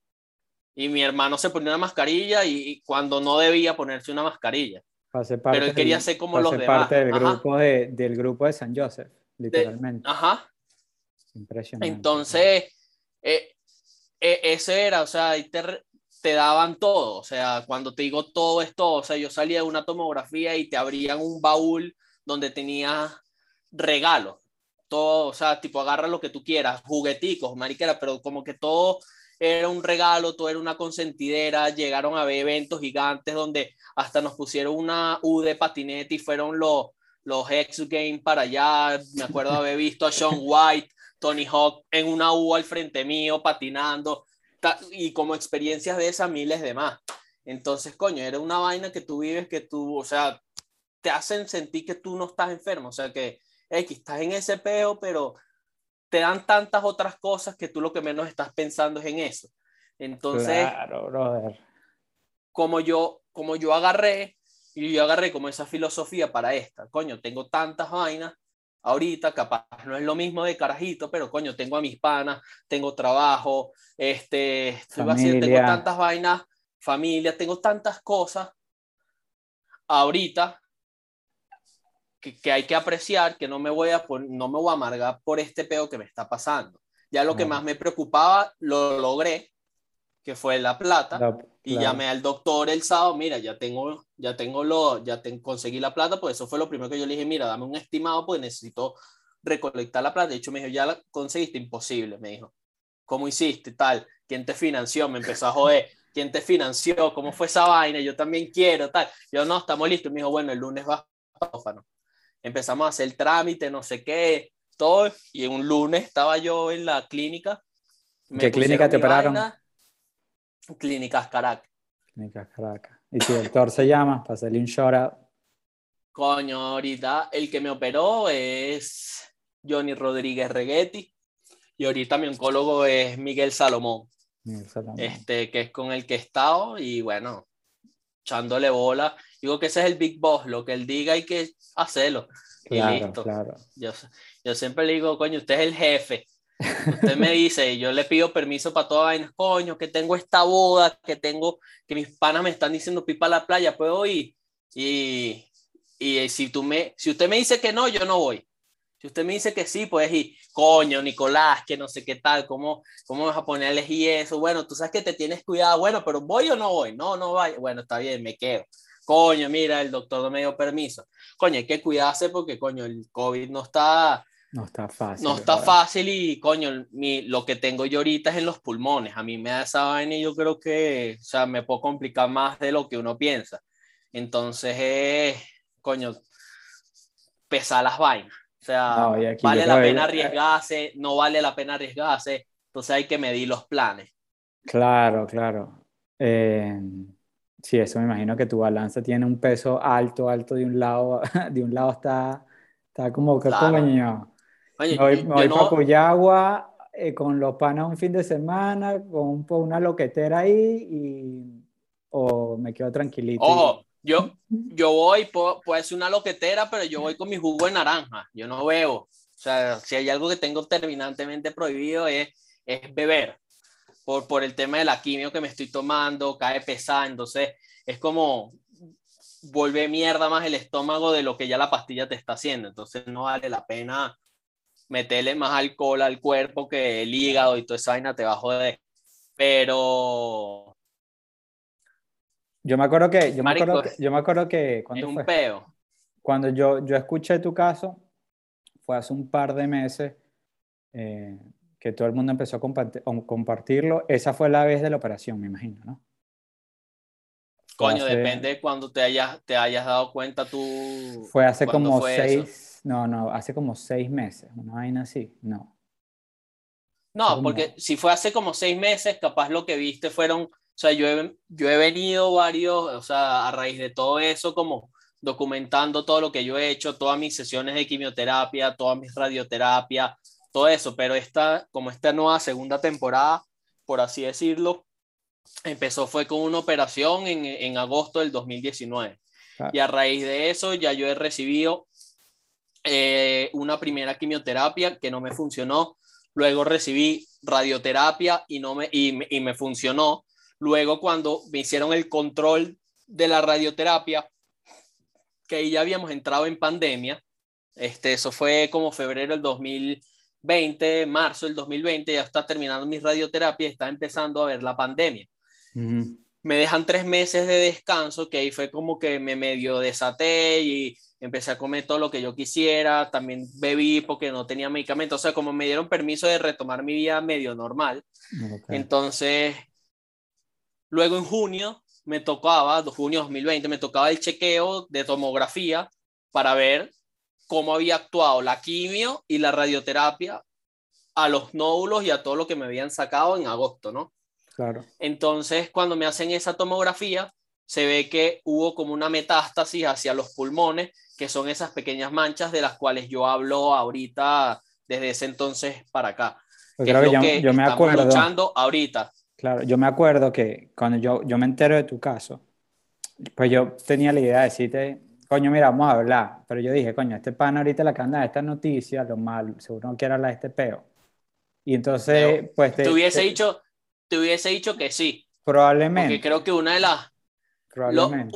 Y mi hermano se ponía una mascarilla y, cuando no debía ponerse una mascarilla. Pero él quería ser como los demás. parte del grupo de, del grupo de San Joseph, literalmente. ajá. Impresionante. Entonces, eh, eh, ese era, o sea, ahí te, te daban todo. O sea, cuando te digo todo esto, o sea, yo salía de una tomografía y te abrían un baúl donde tenías regalos todo, o sea, tipo agarra lo que tú quieras, jugueticos, mariquera, pero como que todo era un regalo, todo era una consentidera, llegaron a ver eventos gigantes donde hasta nos pusieron una U de patinete y fueron los, los X Games para allá, me acuerdo haber visto a Sean White, Tony Hawk en una U al frente mío patinando y como experiencias de esas miles de más. Entonces, coño, era una vaina que tú vives que tú, o sea, te hacen sentir que tú no estás enfermo, o sea, que X, estás en ese peo, pero te dan tantas otras cosas que tú lo que menos estás pensando es en eso. Entonces, Como yo, como yo agarré, y yo agarré como esa filosofía para esta, coño, tengo tantas vainas, ahorita capaz no es lo mismo de carajito, pero coño, tengo a mis panas, tengo trabajo, este, tengo tantas vainas, familia, tengo tantas cosas ahorita que, hay que apreciar, que no me, voy a, no me voy a amargar por este peo que me está pasando. Ya lo que más me preocupaba, lo logré, que fue la plata, y llamé al doctor el sábado, mira, ya tengo, ya tengo lo, ya conseguí la plata, pues eso fue lo primero que yo le dije, mira, dame un estimado, pues necesito recolectar la plata. De hecho, me dijo, ya la conseguiste, imposible, me dijo. ¿Cómo hiciste? Tal, ¿quién te financió? Me empezó a joder. ¿Quién te financió? ¿Cómo fue esa vaina? Yo también quiero, tal. Yo no, estamos listos. Me dijo, bueno, el lunes va a empezamos a hacer trámite, no sé qué, todo, y un lunes estaba yo en la clínica. ¿Qué clínica te operaron? Clínicas Caracas. Clínicas Caracas. ¿Y si el doctor se llama? Para hacerle un shout Coño, ahorita el que me operó es Johnny Rodríguez Reguetti y ahorita mi oncólogo es Miguel Salomón, Miguel Salomón. Este, que es con el que he estado y bueno, echándole bola. Digo que ese es el Big Boss, lo que él diga hay que hacerlo. y listo. Yo, yo siempre le digo, coño, usted es el jefe. Usted me dice, y yo le pido permiso para todas vainas, coño, que tengo esta boda, que tengo, que mis panas me están diciendo pipa a la playa, puedo ir. Y, y si, tú me, si usted me dice que no, yo no voy. Si usted me dice que sí, pues y coño, Nicolás, que no sé qué tal, ¿cómo, cómo vas a ponerle y eso? Bueno, tú sabes que te tienes cuidado, bueno, pero voy o no voy, no, no vaya, bueno, está bien, me quedo. Coño, mira, el doctor no me dio permiso. Coño, hay que cuidarse porque, coño, el COVID no está... No está fácil. No está fácil y, coño, mi, lo que tengo yo ahorita es en los pulmones. A mí me da esa vaina y yo creo que, o sea, me puedo complicar más de lo que uno piensa. Entonces, eh, coño, pesa las vainas. O sea, vale la pena arriesgarse, no vale la pena arriesgarse, entonces hay que medir los planes. Claro, claro. Eh, sí, eso me imagino que tu balanza tiene un peso alto, alto de un lado, de un lado está, está como que claro. coño. me voy, para Cuyagua, eh, con los panas un fin de semana, con una loquetera ahí, y, o me quedo tranquilito. Ojo, yo, yo voy, puede ser una loquetera, pero yo voy con mi jugo de naranja, yo no bebo. O sea, si hay algo que tengo terminantemente prohibido es, es beber, por, por el tema de la quimio que me estoy tomando, cae pesada, entonces es como vuelve mierda más el estómago de lo que ya la pastilla te está haciendo, entonces no vale la pena meterle más alcohol al cuerpo que el hígado y toda esa vaina te va a joder. Pero. Yo me acuerdo que. Yo, me, acuerdo que, yo me acuerdo que. Es un peo. Cuando yo, yo escuché tu caso, fue hace un par de meses eh, que todo el mundo empezó a, compartirlo. Esa fue la vez de la operación, me imagino, ¿no? Coño, depende de cuando te hayas, te hayas dado cuenta tú. Fue hace como seis, no, no, hace como seis meses, una vaina así, no. No, porque si fue hace como seis meses, capaz lo que viste fueron, o sea, yo he, yo he venido varios, o sea, a raíz de todo eso, como documentando todo lo que yo he hecho, todas mis sesiones de quimioterapia, todas mis radioterapias, todo eso, pero esta, como esta nueva segunda temporada, por así decirlo, empezó fue con una operación en, en agosto del 2019. Y a raíz de eso ya yo he recibido eh, una primera quimioterapia que no me funcionó, luego recibí radioterapia y, no me, y, me funcionó, luego cuando me hicieron el control de la radioterapia, que ya habíamos entrado en pandemia, este, eso fue como febrero del 2020, marzo del 2020, ya está terminando mi radioterapia, está empezando a ver la pandemia. Me dejan tres meses de descanso, que ahí fue como que me medio desaté y empecé a comer todo lo que yo quisiera, también bebí porque no tenía medicamentos, o sea, como me dieron permiso de retomar mi vida medio normal. Entonces, luego en junio me tocaba, junio 2020, me tocaba el chequeo de tomografía para ver cómo había actuado la quimio y la radioterapia a los nódulos y a todo lo que me habían sacado en agosto, ¿no? Claro. Entonces, cuando me hacen esa tomografía, se ve que hubo como una metástasis hacia los pulmones, que son esas pequeñas manchas de las cuales yo hablo ahorita desde ese entonces para acá. Pues que yo, me acuerdo luchando ahorita. Claro, yo me acuerdo que cuando yo, yo me entero de tu caso, pues yo tenía la idea de decirte, coño, mira, vamos a hablar. Pero yo dije, coño, este pan ahorita la que anda de esta noticia, lo mal, seguro no quiere hablar de este peo. Y entonces, pues... Te, hubiese dicho, te hubiese dicho que sí. Probablemente. Porque creo que una de las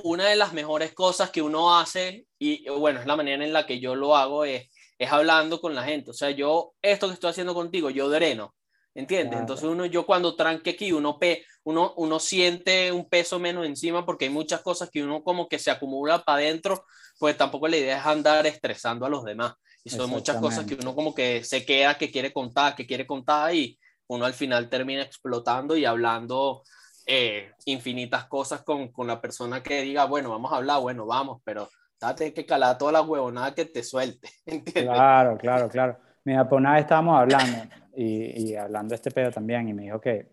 una de las mejores cosas que uno hace, y bueno, es la manera en la que yo lo hago, es, es hablando con la gente. O sea, yo, esto que estoy haciendo contigo, yo dreno, ¿entiendes? Entonces uno, yo cuando tranque aquí, uno, pe, uno, uno siente un peso menos encima porque hay muchas cosas que uno como que se acumula para adentro, pues tampoco la idea es andar estresando a los demás. Y son muchas cosas que uno como que se queda, que quiere contar, que quiere contar y uno al final termina explotando y hablando eh, infinitas cosas con, con, la persona que diga, bueno, vamos a hablar, bueno, vamos, pero date que calar toda la huevonada que te suelte. Claro, claro, claro. Mira, una vez estábamos hablando y, y, hablando de este pedo también y me dijo que,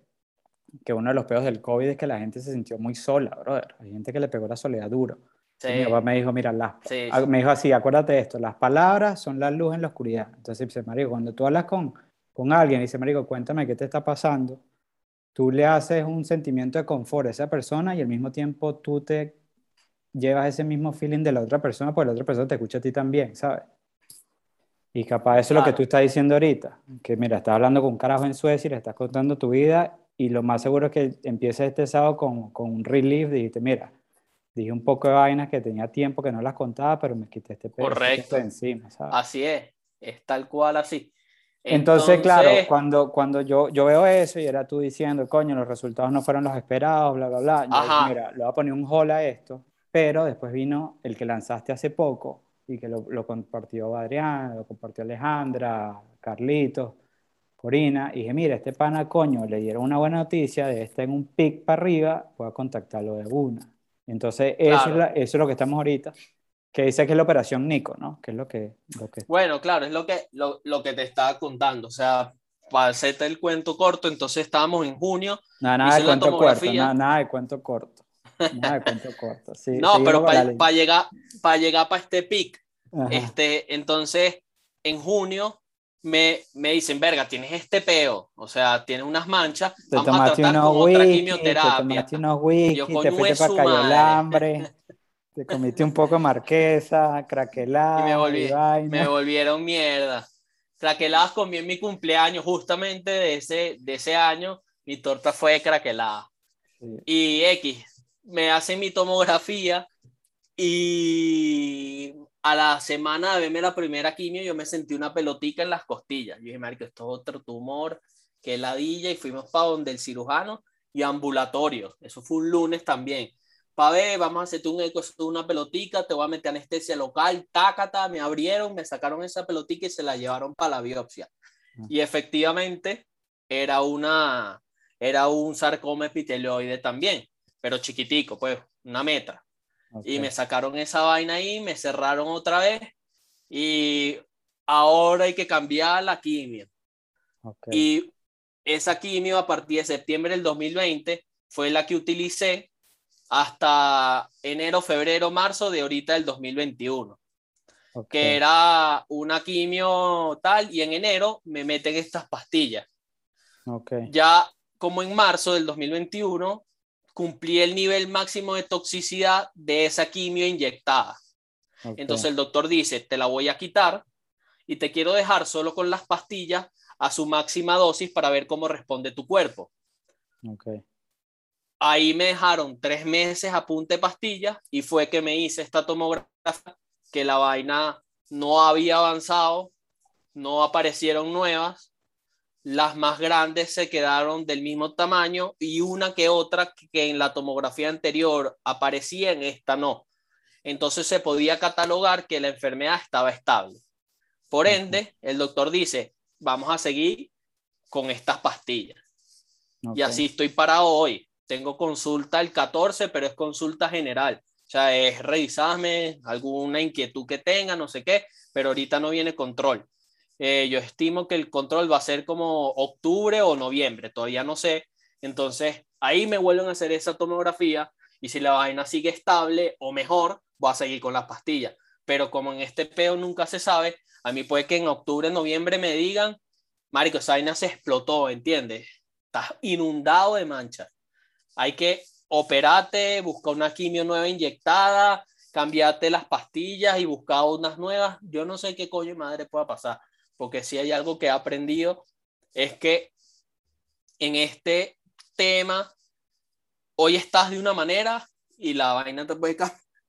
que uno de los pedos del COVID es que la gente se sintió muy sola, brother. Hay gente que le pegó la soledad duro. Sí. Mi papá me dijo, mira, las, me dijo así, acuérdate de esto, las palabras son la luz en la oscuridad. Entonces dice, Marico, cuando tú hablas con, con alguien, dice, Marico, cuéntame qué te está pasando, tú le haces un sentimiento de confort a esa persona y al mismo tiempo tú te llevas ese mismo feeling de la otra persona, porque la otra persona te escucha a ti también, ¿sabes? Y capaz eso es lo que tú estás diciendo ahorita, que mira, estás hablando con un carajo en Suecia y le estás contando tu vida y lo más seguro es que empieces este sábado con, con un relief, dijiste, mira, dije un poco de vainas que tenía tiempo que no las contaba, pero me quité este pedo Correcto. encima, ¿sabes? Así es, es tal cual así. Entonces, claro, cuando, cuando yo, yo veo eso y era tú diciendo, coño, los resultados no fueron los esperados, bla, bla, bla, yo, mira, le voy a poner un hold a esto, pero después vino el que lanzaste hace poco y que lo, lo compartió Adrián, lo compartió Alejandra, Carlitos, Corina, y dije, mira, este pana, coño, le dieron una buena noticia de estar en un pic para arriba, voy a contactarlo de una. Entonces, eso, es eso es lo que estamos ahorita que dice que es la operación Nico, ¿no? Que es lo que, lo que... Bueno, claro, es lo que, lo, lo que te estaba contando. O sea, para hacerte el cuento corto, entonces estábamos en junio. Nada, nada de cuento corto, nada, nada, de cuento corto. Nada cuento corto. Sí, no, pero para llegar para llegar para este pic, este, entonces en junio me, me dicen, verga, tienes este peo, o sea, tienes unas manchas, Te vamos a tratar con otra te quimioterapia. tomaste unos Yo, te fuiste para Cayo. Hambre, te comiste un poco de marquesa, craquelada, y me, volví, y vaina. me volvieron mierda. Craqueladas comí en mi cumpleaños, justamente de ese, de ese año, mi torta fue craquelada. Sí. Y X, me hacen mi tomografía y a la semana de verme la primera quimio yo me sentí una pelotica en las costillas. Yo dije, marico, esto es otro tumor, que ladilla, y fuimos para donde el cirujano y ambulatorio. Eso fue un lunes también. Pa' ver, vamos a hacerte un eco, una pelotica, te voy a meter anestesia local, tácata, me abrieron, me sacaron esa pelotica y se la llevaron para la biopsia. Y efectivamente era una, era un sarcoma epitelioide también, pero chiquitico, pues, una metra. Y Ok. me sacaron esa vaina ahí, me cerraron otra vez y ahora hay que cambiar la quimio. Y esa quimio a partir de septiembre del 2020 fue la que utilicé hasta enero, febrero, marzo de ahorita del 2021, ok. que era una quimio tal y en enero me meten estas pastillas. Ya como en marzo del 2021 cumplí el nivel máximo de toxicidad de esa quimio inyectada. Entonces el doctor dice, te la voy a quitar y te quiero dejar solo con las pastillas a su máxima dosis para ver cómo responde tu cuerpo. Ok. Ahí me dejaron tres meses a punta de pastillas y fue que me hice esta tomografía que la vaina no había avanzado, no aparecieron nuevas, las más grandes se quedaron del mismo tamaño y una que otra que en la tomografía anterior aparecía, en esta no. Entonces se podía catalogar que la enfermedad estaba estable. Por ende, el doctor dice, vamos a seguir con estas pastillas. Y ok. así estoy parado hoy. Tengo consulta el 14, pero es consulta general. O sea, es revisarme alguna inquietud que tenga, no sé qué, pero ahorita no viene control. Eh, yo estimo que el control va a ser como octubre o noviembre, todavía no sé. Entonces, ahí me vuelven a hacer esa tomografía y si la vaina sigue estable o mejor, voy a seguir con las pastillas. Pero como en este peo nunca se sabe, a mí puede que en octubre, noviembre me digan, Marico, esa vaina se explotó, ¿entiendes? Estás inundado de manchas. Hay que operarte, buscar una quimio nueva inyectada, cambiarte las pastillas y buscar unas nuevas. Yo no sé qué coño madre pueda pasar, porque si hay algo que he aprendido es que en este tema hoy estás de una manera y la vaina te puede,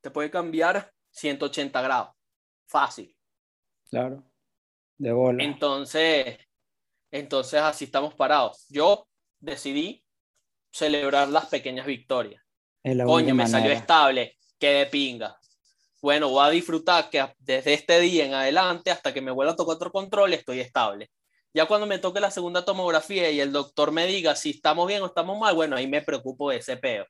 te puede cambiar 180 grados. Fácil. Claro. De bola. Entonces, entonces así estamos parados. Yo decidí celebrar las pequeñas victorias. Coño, me salió estable, qué de pinga. Bueno, voy a disfrutar que desde este día en adelante, hasta que me vuelva a tocar otro control, estoy estable. Ya cuando me toque la segunda tomografía y el doctor me diga si estamos bien o estamos mal, bueno, ahí me preocupo de ese peo.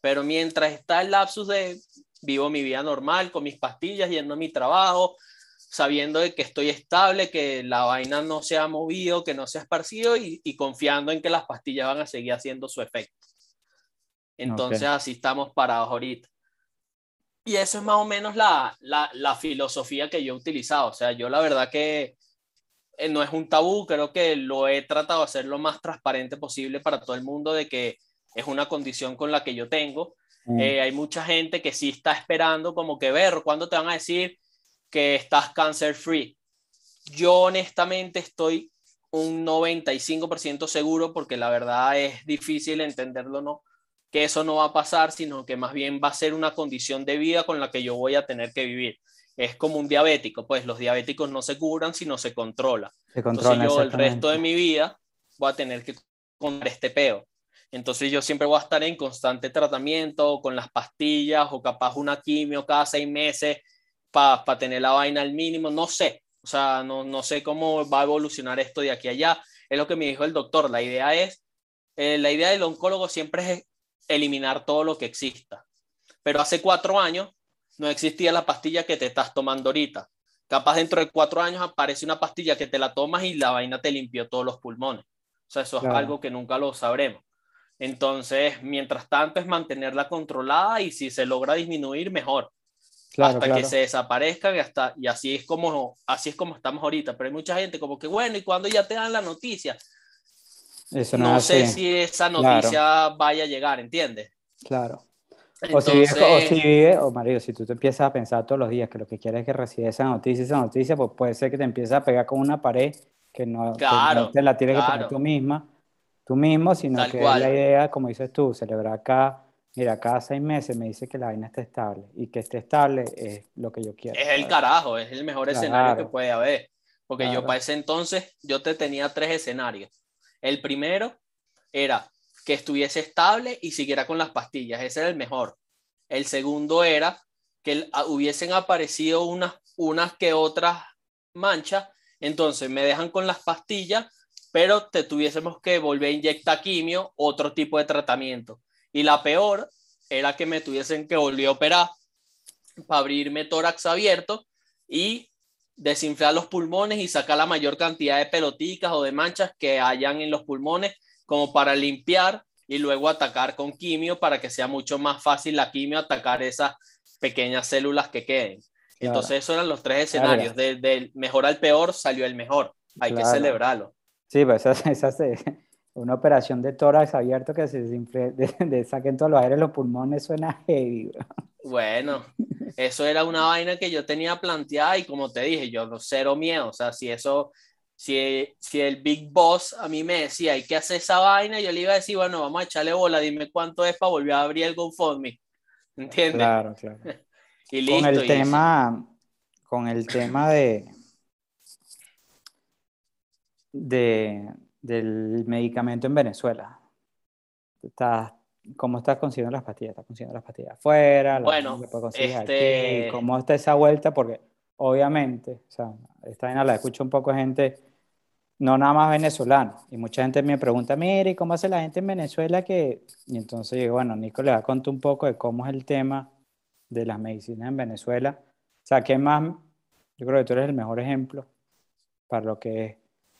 Pero mientras está el lapsus de vivo mi vida normal, con mis pastillas, yendo a mi trabajo, sabiendo de que estoy estable, que la vaina no se ha movido, que no se ha esparcido y, y confiando en que las pastillas van a seguir haciendo su efecto. Entonces así estamos parados ahorita. Y eso es más o menos la, la, la filosofía que yo he utilizado. O sea, yo la verdad que eh, no es un tabú, creo que lo he tratado de hacer lo más transparente posible para todo el mundo de que es una condición con la que yo tengo. Mm. Eh, hay mucha gente que sí está esperando como que ver cuándo te van a decir que estás cancer free. Yo honestamente estoy un 95% seguro porque la verdad es difícil entenderlo, ¿no? Que eso no va a pasar, sino que más bien va a ser una condición de vida con la que yo voy a tener que vivir. Es como un diabético, pues los diabéticos no se curan, sino se controlan. Se Entonces controla, yo el resto de mi vida voy a tener que contar este peo. Entonces yo siempre voy a estar en constante tratamiento con las pastillas o capaz una quimio cada seis meses para tener la vaina al mínimo. No sé, o sea, no, no sé cómo va a evolucionar esto de aquí a allá. Es lo que me dijo el doctor. La idea es, eh, la idea del oncólogo siempre es eliminar todo lo que exista. Pero hace cuatro años no existía la pastilla que te estás tomando ahorita. Capaz dentro de cuatro años aparece una pastilla que te la tomas y la vaina te limpió todos los pulmones. O sea, eso Claro. es algo que nunca lo sabremos. Entonces, mientras tanto es mantenerla controlada y si se logra disminuir, mejor. hasta que se desaparezcan y, hasta, y así, es como, así es como estamos ahorita. Pero hay mucha gente como que, bueno, ¿y cuando ya te dan la noticia? Eso no, sé si esa noticia vaya a llegar, ¿entiendes? Claro. o si vive, o, si vive, o Mario, si tú te empiezas a pensar todos los días que lo que quieres es que reciba esa noticia, esa noticia, pues puede ser que te empieces a pegar con una pared que no, te la tienes que poner tú misma, tú mismo, sino que la idea, como dices tú, celebrar acá, mira, cada seis meses me dice que la vaina está estable y que esté estable es lo que yo quiero. Es el carajo, es el mejor escenario que puede haber. Porque yo para ese entonces, yo te tenía tres escenarios. El primero era que estuviese estable y siguiera con las pastillas, ese era el mejor. El segundo era que hubiesen aparecido unas, unas que otras manchas, entonces me dejan con las pastillas, pero te tuviésemos que volver a inyectar quimio, otro tipo de tratamiento. Y la peor era que me tuviesen que volver a operar para abrirme tórax abierto y desinflar los pulmones y sacar la mayor cantidad de peloticas o de manchas que hayan en los pulmones como para limpiar y luego atacar con quimio para que sea mucho más fácil la quimio atacar esas pequeñas células que queden. Entonces esos eran los tres escenarios. Del mejor al peor salió el mejor. Hay que celebrarlo. Sí, pues esa, esa, una operación de tórax abierto que se desinfle, de, saquen todos los aires los pulmones suena heavy. Bueno, eso era una vaina que yo tenía planteada y como te dije, yo no cero miedo. O sea, si eso, si, si el Big Boss a mí me decía hay que hacer esa vaina, yo le iba a decir, bueno, vamos a echarle bola, dime cuánto es para volver a abrir el GoFundMe. ¿Entiendes? Claro, claro. y listo. Con el tema, con el tema de, de, del medicamento en Venezuela. ¿Estás, ¿Cómo estás consiguiendo las pastillas? ¿Estás consiguiendo las pastillas afuera? Bueno, este... ¿Cómo está esa vuelta? Porque obviamente, o sea, esta vaina la escucho un poco gente, no nada más venezolano, y mucha gente me pregunta, mire, ¿cómo hace la gente en Venezuela? que Y entonces digo, bueno, Nico le va a contar un poco de cómo es el tema de las medicinas en Venezuela. O sea, ¿qué más? Yo creo que tú eres el mejor ejemplo para lo que es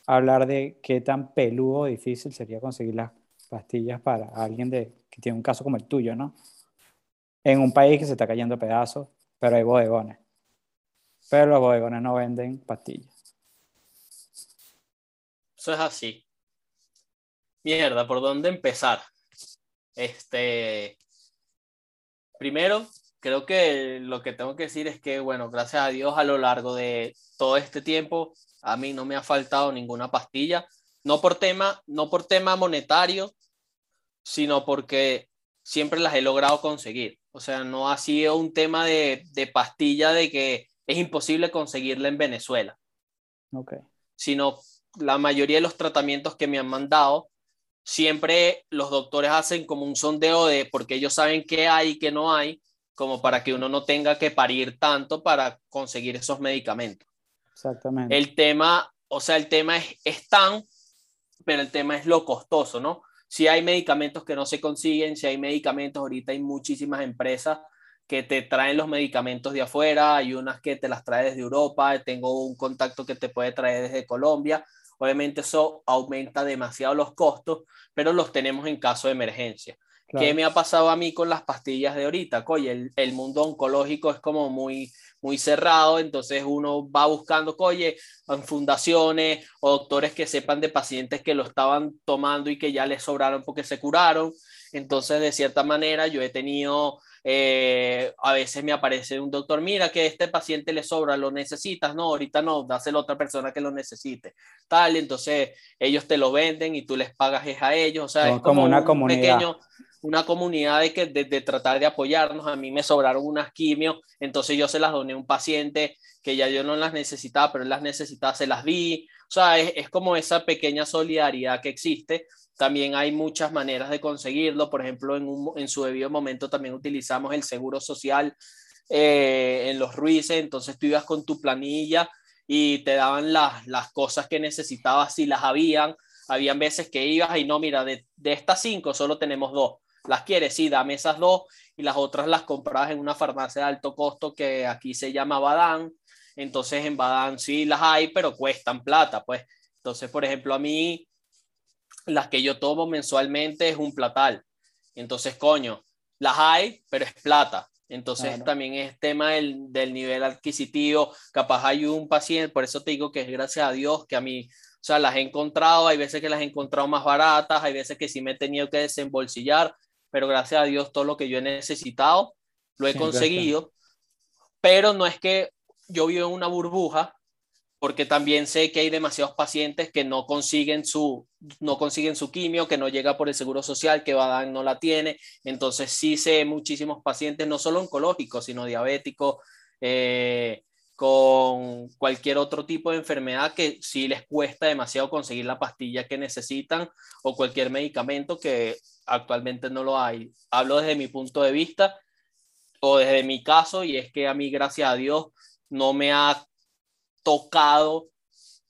hablar de qué tan peludo difícil sería conseguir las pastillas para alguien de, que tiene un caso como el tuyo, ¿no? En un país que se está cayendo a pedazos, pero hay bodegones. Pero los bodegones no venden pastillas. Eso es así. Mierda, ¿por dónde empezar? Este. Primero, creo que lo que tengo que decir es que, bueno, gracias a Dios a lo largo de todo este tiempo a mí no me ha faltado ninguna pastilla, no por tema, no por tema monetario, sino porque siempre las he logrado conseguir. O sea, no ha sido un tema de, de pastilla de que es imposible conseguirla en Venezuela. Okay. Sino la mayoría de los tratamientos que me han mandado, siempre los doctores hacen como un sondeo de porque ellos saben qué hay y qué no hay, como para que uno no tenga que parir tanto para conseguir esos medicamentos. Exactamente. El tema, o sea, el tema es, es tan, pero el tema es lo costoso, ¿no? Si hay medicamentos que no se consiguen, si hay medicamentos, ahorita hay muchísimas empresas que te traen los medicamentos de afuera, hay unas que te las trae desde Europa, tengo un contacto que te puede traer desde Colombia. Obviamente eso aumenta demasiado los costos, pero los tenemos en caso de emergencia. ¿Qué me ha pasado a mí con las pastillas de ahorita? Oye, el, el, mundo oncológico es como muy, muy cerrado, entonces uno va buscando, oye, en fundaciones o doctores que sepan de pacientes que lo estaban tomando y que ya les sobraron porque se curaron. Entonces, de cierta manera, yo he tenido, eh, a veces me aparece un doctor, mira que este paciente le sobra, lo necesitas, no, ahorita no, dáselo a otra persona que lo necesite, tal, entonces ellos te lo venden y tú les pagas a ellos, o sea, es como, una comunidad. pequeño una comunidad de, que, de, tratar de apoyarnos. A mí me sobraron unas quimios, entonces yo se las doné a un paciente que ya yo no las necesitaba, pero él las necesitaba, se las di. O sea, es, es como esa pequeña solidaridad que existe. También hay muchas maneras de conseguirlo. Por ejemplo, en, un, en su debido momento también utilizamos el seguro social eh, en los Ruices. Entonces tú ibas con tu planilla y te daban las, las cosas que necesitabas si las habían. Habían veces que ibas y no, mira, de, de estas cinco solo tenemos dos las quieres, sí, dame esas dos y las otras las compras en una farmacia de alto costo que aquí se llama Badán. Entonces en Badán sí las hay, pero cuestan plata, pues. Entonces, por ejemplo, a mí las que yo tomo mensualmente es un platal. Entonces, coño, las hay, pero es plata. Entonces también es tema del, del, nivel adquisitivo. Capaz hay un paciente, por eso te digo que es gracias a Dios que a mí, o sea, las he encontrado, hay veces que las he encontrado más baratas, hay veces que sí me he tenido que desembolsillar, pero gracias a Dios todo lo que yo he necesitado lo he conseguido. Pero no es que yo vivo en una burbuja, porque también sé que hay demasiados pacientes que no consiguen su, no consiguen su quimio, que no llega por el seguro social, que Badán no la tiene. Entonces sí sé muchísimos pacientes, no solo oncológicos, sino diabéticos, eh, con cualquier otro tipo de enfermedad que sí les cuesta demasiado conseguir la pastilla que necesitan o cualquier medicamento que actualmente no lo hay. Hablo desde mi punto de vista o desde mi caso y es que a mí, gracias a Dios, no me ha tocado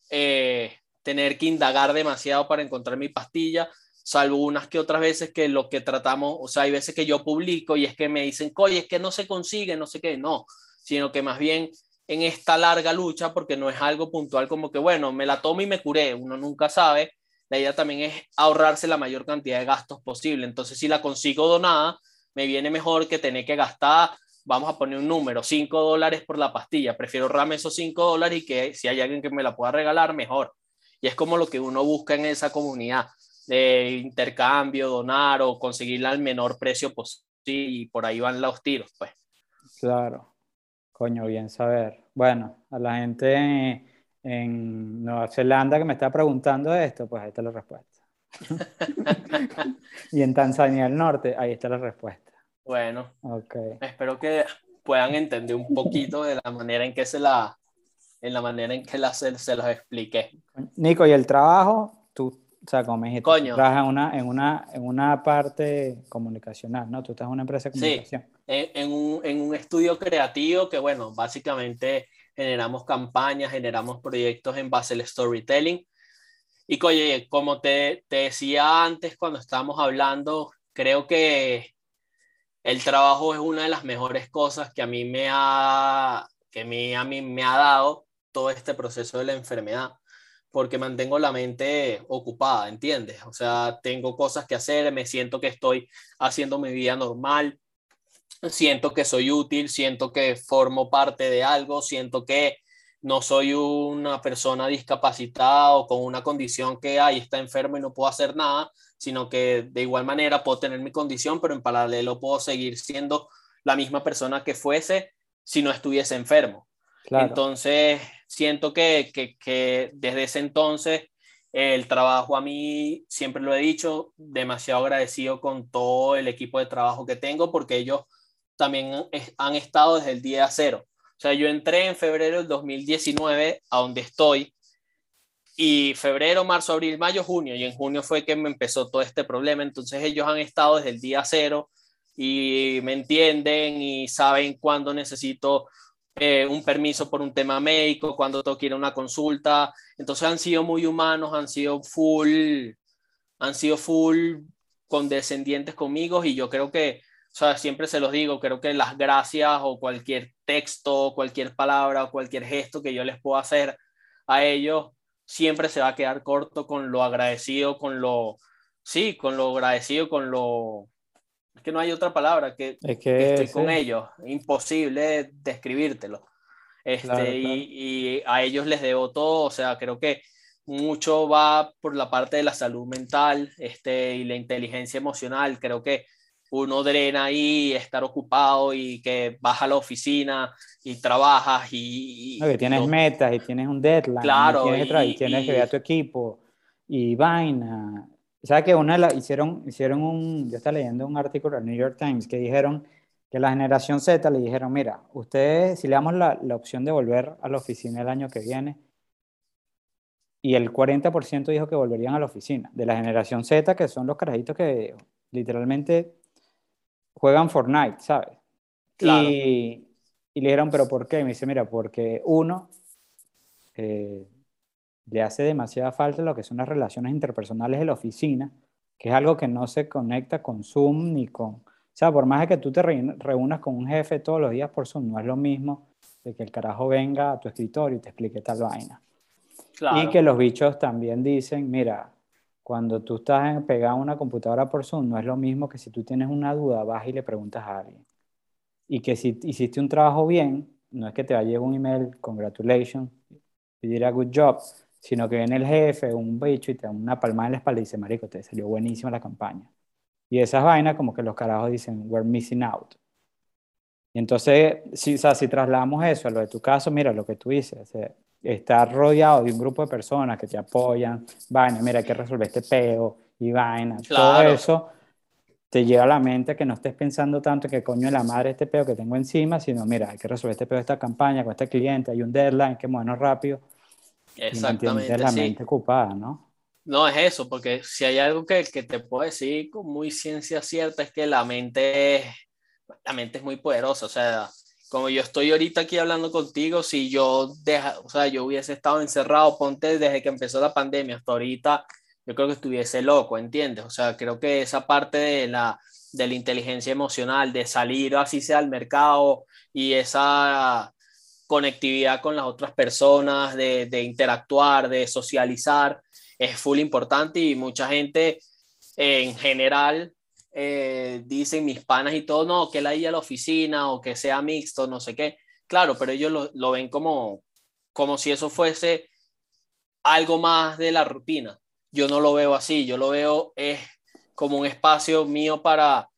eh, tener que indagar demasiado para encontrar mi pastilla, salvo unas que otras veces que lo que tratamos, o sea, hay veces que yo publico y es que me dicen, oye, es que no se consigue, no sé qué, no, sino que más bien en esta larga lucha, porque no es algo puntual como que, bueno, me la tomo y me curé, uno nunca sabe, la idea también es ahorrarse la mayor cantidad de gastos posible, entonces si la consigo donada, me viene mejor que tener que gastar vamos a poner un número, 5 dólares por la pastilla, prefiero ahorrarme esos 5 dólares y que si hay alguien que me la pueda regalar, mejor. Y es como lo que uno busca en esa comunidad de intercambio, donar o conseguirla al menor precio posible y por ahí van los tiros, pues. Claro, coño, bien saber. Bueno, a la gente en, Nueva Zelanda que me está preguntando esto, pues ahí está la respuesta. y en Tanzania del Norte, ahí está la respuesta. Bueno, okay. espero que puedan entender un poquito de la manera en que se la, en la manera en que la, se, se los expliqué. Nico, ¿y el trabajo? Tú, o sea, como me dijiste, Coño. trabajas en una, en, una, en una parte comunicacional, ¿no? Tú estás en una empresa de comunicación. Sí, en, un, en un estudio creativo que, bueno, básicamente generamos campañas, generamos proyectos en base al storytelling. Y, oye, como te, te decía antes cuando estábamos hablando, creo que el trabajo es una de las mejores cosas que a mí me ha, que a mí me ha dado todo este proceso de la enfermedad, porque mantengo la mente ocupada, ¿entiendes? O sea, tengo cosas que hacer, me siento que estoy haciendo mi vida normal, siento que soy útil, siento que formo parte de algo, siento que no soy una persona discapacitada o con una condición que ahí está enfermo y no puedo hacer nada, sino que de igual manera puedo tener mi condición, pero en paralelo puedo seguir siendo la misma persona que fuese si no estuviese enfermo. Entonces, siento que, que, desde ese entonces el trabajo a mí, siempre lo he dicho, demasiado agradecido con todo el equipo de trabajo que tengo porque ellos también han estado desde el día cero. O sea, yo entré en febrero del 2019 a donde estoy y febrero, marzo, abril, mayo, junio, y en junio fue que me empezó todo este problema, entonces ellos han estado desde el día cero y me entienden y saben cuándo necesito eh, un permiso por un tema médico, cuándo tengo una consulta, entonces han sido muy humanos, han sido full, han sido full condescendientes conmigo y yo creo que, o sea, siempre se los digo, creo que las gracias o cualquier texto, cualquier palabra o cualquier gesto que yo les pueda hacer a ellos siempre se va a quedar corto con lo agradecido, con lo, sí, con lo agradecido, con lo, es que no hay otra palabra, que, estoy con ellos, imposible describírtelo. Este, Y, y, a ellos les debo todo, o sea, creo que mucho va por la parte de la salud mental este, y la inteligencia emocional, creo que uno drena ahí, estar ocupado y que vas a la oficina y trabajas y... que tienes metas y tienes un deadline. Claro. Y tienes, que ver a tu equipo y vaina. ¿Sabes que una la, hicieron, hicieron un... Yo estaba leyendo un artículo del New York Times que dijeron que la generación Z le dijeron, mira, ustedes, si le damos la, la opción de volver a la oficina el año que viene, y el 40% dijo que volverían a la oficina, de la generación Z, que son los carajitos que literalmente juegan Fortnite, ¿sabes? Y, y, le dijeron, ¿pero por qué? Y me dice, mira, porque uno, eh, le hace demasiada falta lo que son las relaciones interpersonales de la oficina, que es algo que no se conecta con Zoom ni con... O sea, por más de que tú te reúnas con un jefe todos los días por Zoom, no es lo mismo de que el carajo venga a tu escritorio y te explique tal vaina. Y que los bichos también dicen, mira, cuando tú estás pegado a una computadora por Zoom, no es lo mismo que si tú tienes una duda, vas y le preguntas a alguien. y que si hiciste un trabajo bien, no es que te va a llegar un email, congratulations, y dirá good job, sino que viene el jefe, un bicho y te da una palmada en la espalda y dice, marico, te salió buenísima la campaña. Y esas vainas como que los carajos dicen, we're missing out. Y entonces, si, o sea, si trasladamos eso a lo de tu caso, mira lo que tú dices, estar rodeado de un grupo de personas que te apoyan, vaina, mira, hay que resolver este peo y vaina, todo eso te lleva a la mente que no estés pensando tanto que coño de la madre este peo que tengo encima, sino mira, hay que resolver este peo de esta campaña con este cliente, hay un deadline, hay que movernos rápido. Exactamente. Y la mente ocupada, ¿no? No, es eso, porque si hay algo que, que te puedo decir con muy ciencia cierta es que la mente, la mente es muy poderosa, o sea, como yo estoy ahorita aquí hablando contigo, si yo deja, o sea, yo hubiese estado encerrado, ponte desde que empezó la pandemia hasta ahorita, yo creo que estuviese loco, ¿entiendes? O sea, creo que esa parte de la, de la inteligencia emocional, de salir así sea al mercado y esa conectividad con las otras personas, de, de interactuar, de socializar, es full importante y mucha gente en general eh, dicen mis panas y todo, no, que la ir a la oficina o que sea mixto, no sé qué. Claro, pero ellos lo, lo ven como, como si eso fuese algo más de la rutina yo no lo veo así, yo lo veo es como un espacio mío para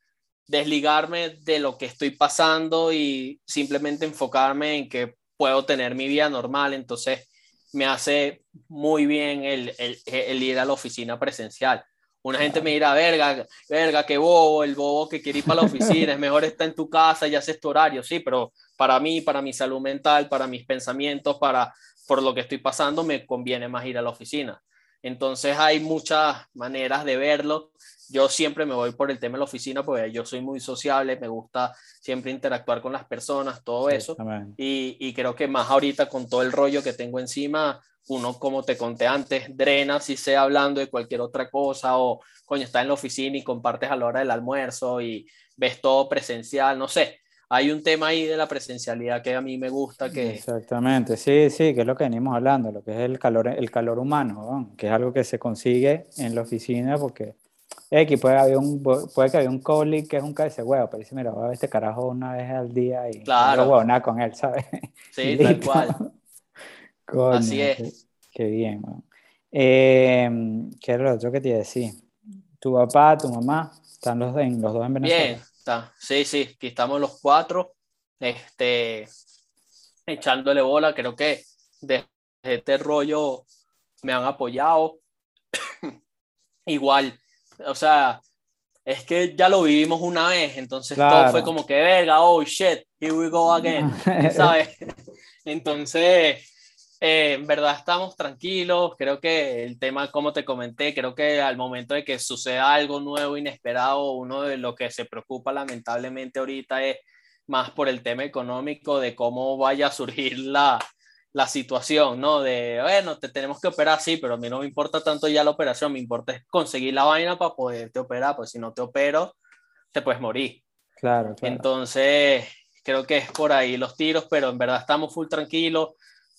desligarme de lo que estoy pasando y simplemente enfocarme en que puedo tener mi vida normal, entonces me hace muy bien el, el, ir a la oficina presencial. Una gente me dirá, verga, verga, qué bobo, el bobo que quiere ir para la oficina, es mejor estar en tu casa y haces tu horario, sí, pero para mí, para mi salud mental, para mis pensamientos, para por lo que estoy pasando, me conviene más ir a la oficina. Entonces hay muchas maneras de verlo. Yo siempre me voy por el tema de la oficina porque yo soy muy sociable, me gusta siempre interactuar con las personas, todo eso. Y, y, creo que más ahorita con todo el rollo que tengo encima, uno, como te conté antes, drena si sea hablando de cualquier otra cosa o, coño, está en la oficina y compartes a la hora del almuerzo y ves todo presencial, no sé hay un tema ahí de la presencialidad que a mí me gusta que... Exactamente, sí, sí, que es lo que venimos hablando, lo que es el calor, el calor humano, que es algo que se consigue en la oficina porque X, puede, haber un, puede que haya un colleague que es un cabeza huevo, pero dice, mira, voy a ver este carajo una vez al día y claro. no nada con él, ¿sabes? Sí, tal cual. Así es. Qué, bien, eh, ¿Qué era lo otro que te iba a decir? ¿Tu papá, tu mamá, están los, en, los dos en Venezuela? Bien, Sí, sí, aquí estamos los cuatro, este, echándole bola. Creo que desde este rollo me han apoyado. Igual, o sea, es que ya lo vivimos una vez, entonces todo fue como que verga, oh shit, here we go again, ¿sabes? Entonces, eh, en verdad estamos tranquilos, creo que el tema, como te comenté, creo que al momento de que suceda algo nuevo, inesperado, uno de lo que se preocupa lamentablemente ahorita es más por el tema económico, de cómo vaya a surgir la, la situación, ¿no? De, bueno, te tenemos que operar, sí, pero a mí no me importa tanto ya la operación, me importa conseguir la vaina para poderte operar, pues si no te opero, te puedes morir. Claro, claro. Entonces, creo que es por ahí los tiros, pero en verdad estamos full tranquilos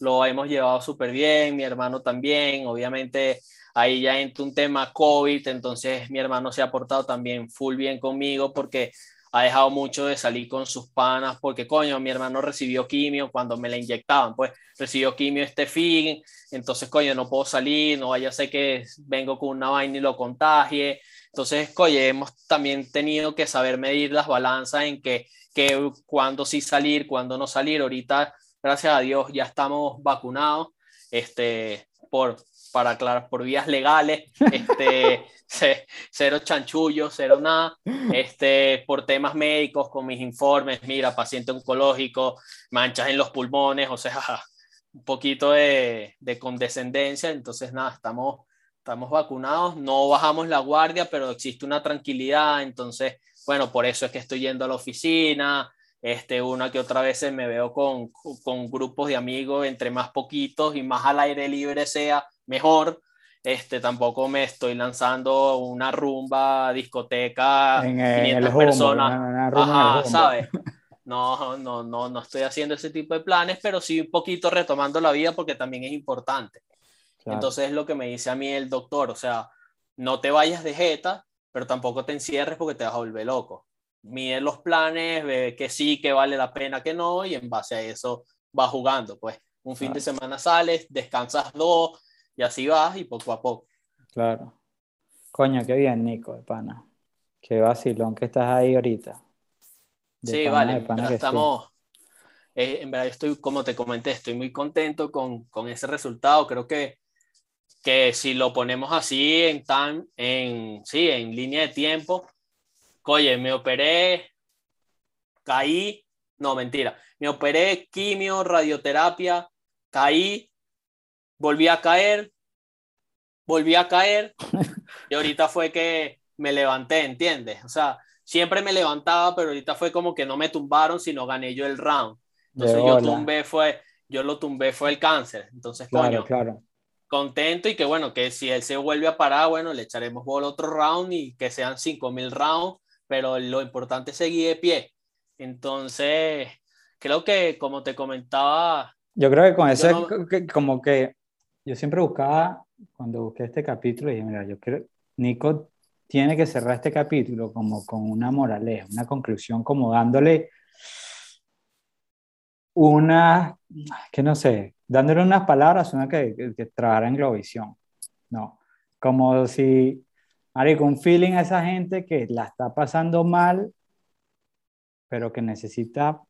lo hemos llevado súper bien, mi hermano también, obviamente ahí ya entra un tema COVID, entonces mi hermano se ha portado también full bien conmigo porque ha dejado mucho de salir con sus panas, porque coño, mi hermano recibió quimio cuando me la inyectaban, pues recibió quimio este fin, entonces coño, no puedo salir, no vaya a ser que vengo con una vaina y lo contagie, entonces coño, hemos también tenido que saber medir las balanzas en que, que cuándo sí salir, cuándo no salir, ahorita gracias a Dios ya estamos vacunados, este, por, para aclarar, por vías legales, este, cero chanchullo, cero nada, este, por temas médicos con mis informes, mira, paciente oncológico, manchas en los pulmones, o sea, un poquito de, de condescendencia, entonces nada, estamos, estamos vacunados, no bajamos la guardia, pero existe una tranquilidad, entonces, bueno, por eso es que estoy yendo a la oficina, este, una que otra vez me veo con, con grupos de amigos, entre más poquitos y más al aire libre sea, mejor. Este, tampoco me estoy lanzando una rumba, discoteca, en, 500 personas. ¿sabes? No, no, no, no estoy haciendo ese tipo de planes, pero sí un poquito retomando la vida porque también es importante. Entonces es lo que me dice a mí el doctor, o sea, no te vayas de jeta, pero tampoco te encierres porque te vas a volver loco mide los planes, ve que sí, que vale la pena, que no, y en base a eso va jugando. Pues un fin de semana sales, descansas dos, y así vas, y poco a poco. Claro. Coño, qué bien, Nico, de pana. Qué vacilón que estás ahí ahorita. sí, vale, estamos... Eh, en verdad, estoy, como te comenté, estoy muy contento con, con ese resultado. Creo que que si lo ponemos así en tan, en, sí, en línea de tiempo, oye, me operé, caí, no, mentira, me operé quimio, radioterapia, caí, volví a caer, volví a caer, y ahorita fue que me levanté, ¿entiendes? O sea, siempre me levantaba, pero ahorita fue como que no me tumbaron, sino gané yo el round. Entonces yo tumbé, fue, yo lo tumbé, fue el cáncer. Entonces, claro, coño, claro contento y que bueno, que si él se vuelve a parar, bueno, le echaremos bola otro round y que sean 5000 rounds, pero lo importante es seguir de pie. Entonces, creo que como te comentaba... Yo creo que con ese, como que yo siempre buscaba, cuando busqué este capítulo, dije, mira, yo creo, Nico tiene que cerrar este capítulo como con una moraleja, una conclusión, como dándole una, que no sé, dándole unas palabras, una que, que, trabajara en Globovisión. No, como si, con un feeling a esa gente que la está pasando mal, pero que necesita,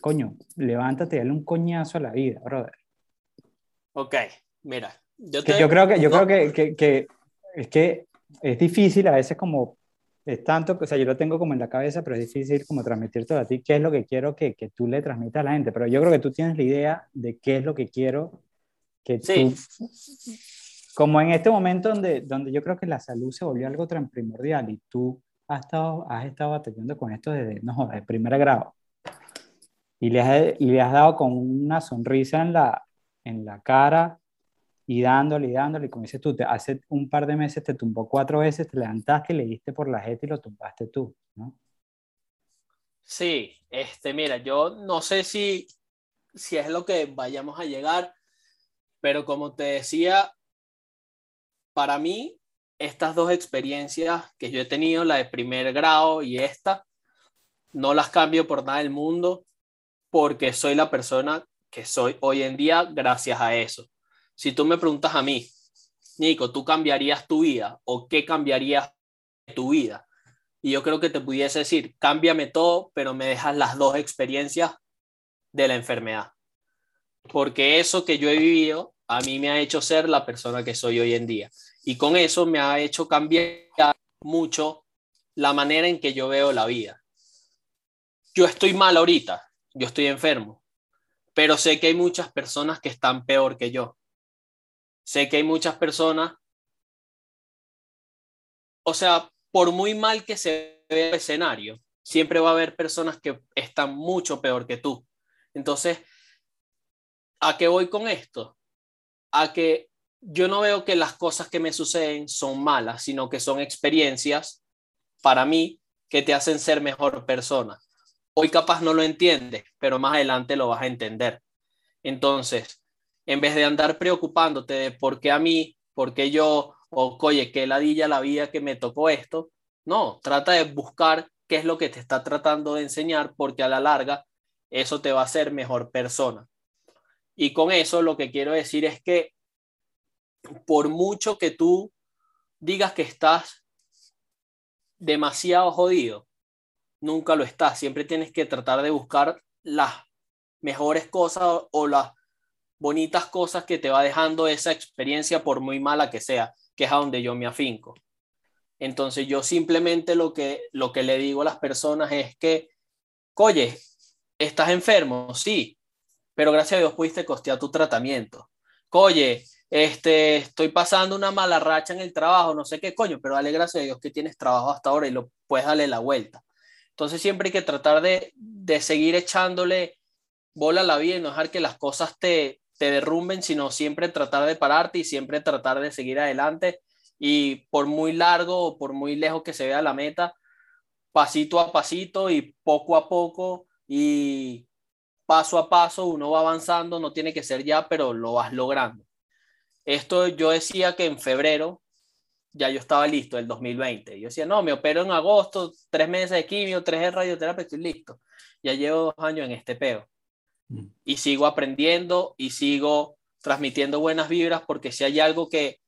coño, levántate y dale un coñazo a la vida, brother. Ok, mira. Yo, yo creo que, yo creo que, que, que, es que es difícil a veces como es tanto, o sea, yo lo tengo como en la cabeza, pero es difícil como transmitir todo a ti qué es lo que quiero que, que, tú le transmitas a la gente. Pero yo creo que tú tienes la idea de qué es lo que quiero que sí. tú... Como en este momento donde, donde yo creo que la salud se volvió algo tan primordial y tú has estado, has estado batallando con esto desde, no, de primer grado. Y le, has, y le has dado con una sonrisa en la, en la cara y dándole y dándole, y como dices tú, te, hace un par de meses te tumbó cuatro veces, te levantaste, le diste por la jeta y lo tumbaste tú, ¿no? Sí, este, mira, yo no sé si, si es lo que vayamos a llegar, pero como te decía, para mí, estas dos experiencias que yo he tenido, la de primer grado y esta, no las cambio por nada del mundo, porque soy la persona que soy hoy en día gracias a eso si tú me preguntas a mí, Nico, ¿tú cambiarías tu vida o qué cambiarías tu vida? Y yo creo que te pudiese decir, cámbiame todo, pero me dejas las dos experiencias de la enfermedad. Porque eso que yo he vivido a mí me ha hecho ser la persona que soy hoy en día. Y con eso me ha hecho cambiar mucho la manera en que yo veo la vida. Yo estoy mal ahorita, yo estoy enfermo, pero sé que hay muchas personas que están peor que yo. Sé que hay muchas personas, o sea, por muy mal que se vea el escenario, siempre va a haber personas que están mucho peor que tú. Entonces, ¿a qué voy con esto? A que yo no veo que las cosas que me suceden son malas, sino que son experiencias para mí que te hacen ser mejor persona. Hoy capaz no lo entiendes, pero más adelante lo vas a entender. Entonces, en vez de andar preocupándote de por qué a mí, por qué yo, o oye, qué ladilla la vida que me tocó esto, no, trata de buscar qué es lo que te está tratando de enseñar, porque a la larga eso te va a hacer mejor persona. Y con eso lo que quiero decir es que por mucho que tú digas que estás demasiado jodido, nunca lo estás. Siempre tienes que tratar de buscar las mejores cosas o las bonitas cosas que te va dejando esa experiencia por muy mala que sea, que es a donde yo me afinco. Entonces yo simplemente lo que, lo que le digo a las personas es que, oye, estás enfermo, sí, pero gracias a Dios pudiste costear tu tratamiento. Oye, este, estoy pasando una mala racha en el trabajo, no sé qué coño, pero dale gracias a Dios que tienes trabajo hasta ahora y lo puedes darle la vuelta. Entonces siempre hay que tratar de, de seguir echándole bola a la vida y no dejar que las cosas te, te derrumben, sino siempre tratar de pararte y siempre tratar de seguir adelante. Y por muy largo o por muy lejos que se vea la meta, pasito a pasito y poco a poco y paso a paso uno va avanzando, no tiene que ser ya, pero lo vas logrando. Esto yo decía que en febrero ya yo estaba listo el 2020. Yo decía, no, me opero en agosto, tres meses de quimio, tres de radioterapia, estoy listo. Ya llevo dos años en este peo. Mm. Y sigo aprendiendo y sigo transmitiendo buenas vibras porque si hay algo que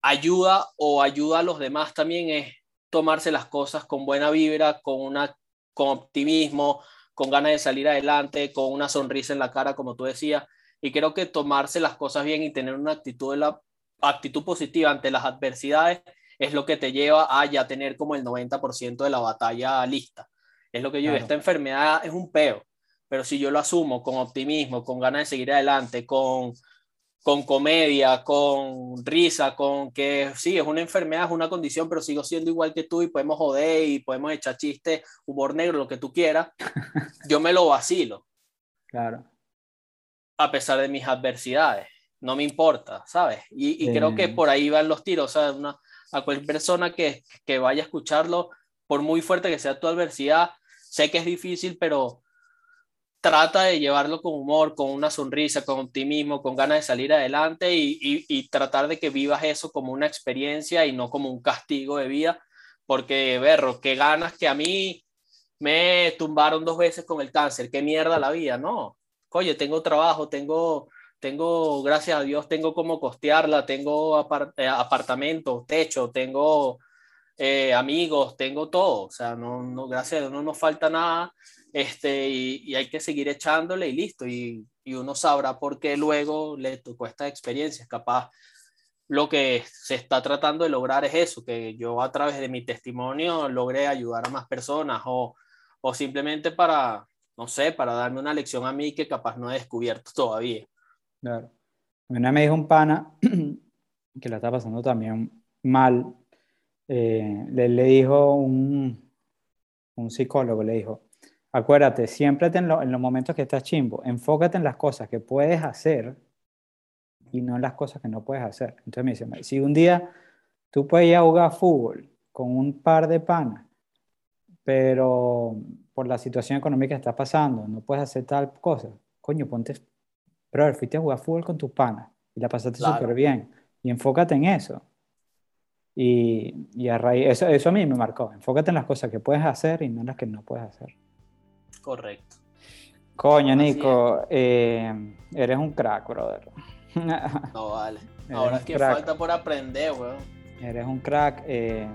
ayuda o ayuda a los demás también es tomarse las cosas con buena vibra, con, una, con optimismo, con ganas de salir adelante, con una sonrisa en la cara, como tú decías. Y creo que tomarse las cosas bien y tener una actitud, de la, actitud positiva ante las adversidades es lo que te lleva a ya tener como el 90% de la batalla lista. Es lo que yo, esta enfermedad es un peo, pero si yo lo asumo con optimismo, con ganas de seguir adelante, con, con comedia, con risa, con que sí, es una enfermedad, es una condición, pero sigo siendo igual que tú y podemos joder y podemos echar chistes, humor negro, lo que tú quieras, yo me lo vacilo. Claro. A pesar de mis adversidades, no me importa, ¿sabes? Y, creo que por ahí van los tiros, o sea, una, a cualquier persona que, que vaya a escucharlo, por muy fuerte que sea tu adversidad, sé que es difícil, pero trata de llevarlo con humor, con una sonrisa, con optimismo, con ganas de salir adelante y, tratar de que vivas eso como una experiencia y no como un castigo de vida, porque, berro, qué ganas que a mí me tumbaron dos veces con el cáncer, qué mierda la vida, no. Oye, tengo trabajo, tengo, tengo, gracias a Dios, tengo cómo costearla, tengo eh, apartamento, techo, tengo eh, amigos, tengo todo, o sea, no, no, gracias a no nos falta nada este, y, hay que seguir echándole y listo. Y, uno sabrá por qué luego le tocó esta experiencia. Capaz lo que se está tratando de lograr es eso, que yo a través de mi testimonio logré ayudar a más personas o, o simplemente para, no sé, para darme una lección a mí que capaz no he descubierto todavía. Claro. Una me dijo un pana que la está pasando también mal. Eh, le, le dijo un, un psicólogo, le dijo, Acuérdate, siempre en, en, los momentos que estás chimbo, enfócate en las cosas que puedes hacer y no en las cosas que no puedes hacer. Entonces me dice, si un día tú puedes ir a jugar fútbol con un par de panas, pero por la situación económica que está pasando, no puedes hacer tal cosa, coño, ponte, pero fuiste a jugar fútbol con tus panas y la pasaste súper bien y enfócate en eso. Y, y a raíz, eso, eso a mí me marcó, enfócate en las cosas que puedes hacer y no en las que no puedes hacer. Correcto. Coño, Nico, eh, eres un crack, brother. No vale. Ahora es que falta por aprender, weón. Eres un crack. Eh,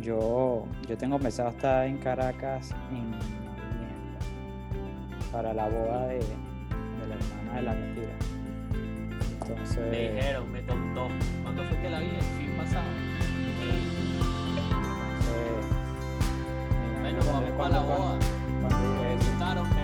yo, yo tengo pensado estar en Caracas en, para la boda de, de, la hermana de la mentira. Entonces. Me dijeron, me contó. ¿Cuándo fue que la vi? El fin pasado. Entonces, bueno, vamos para la boda. Disfrutaron.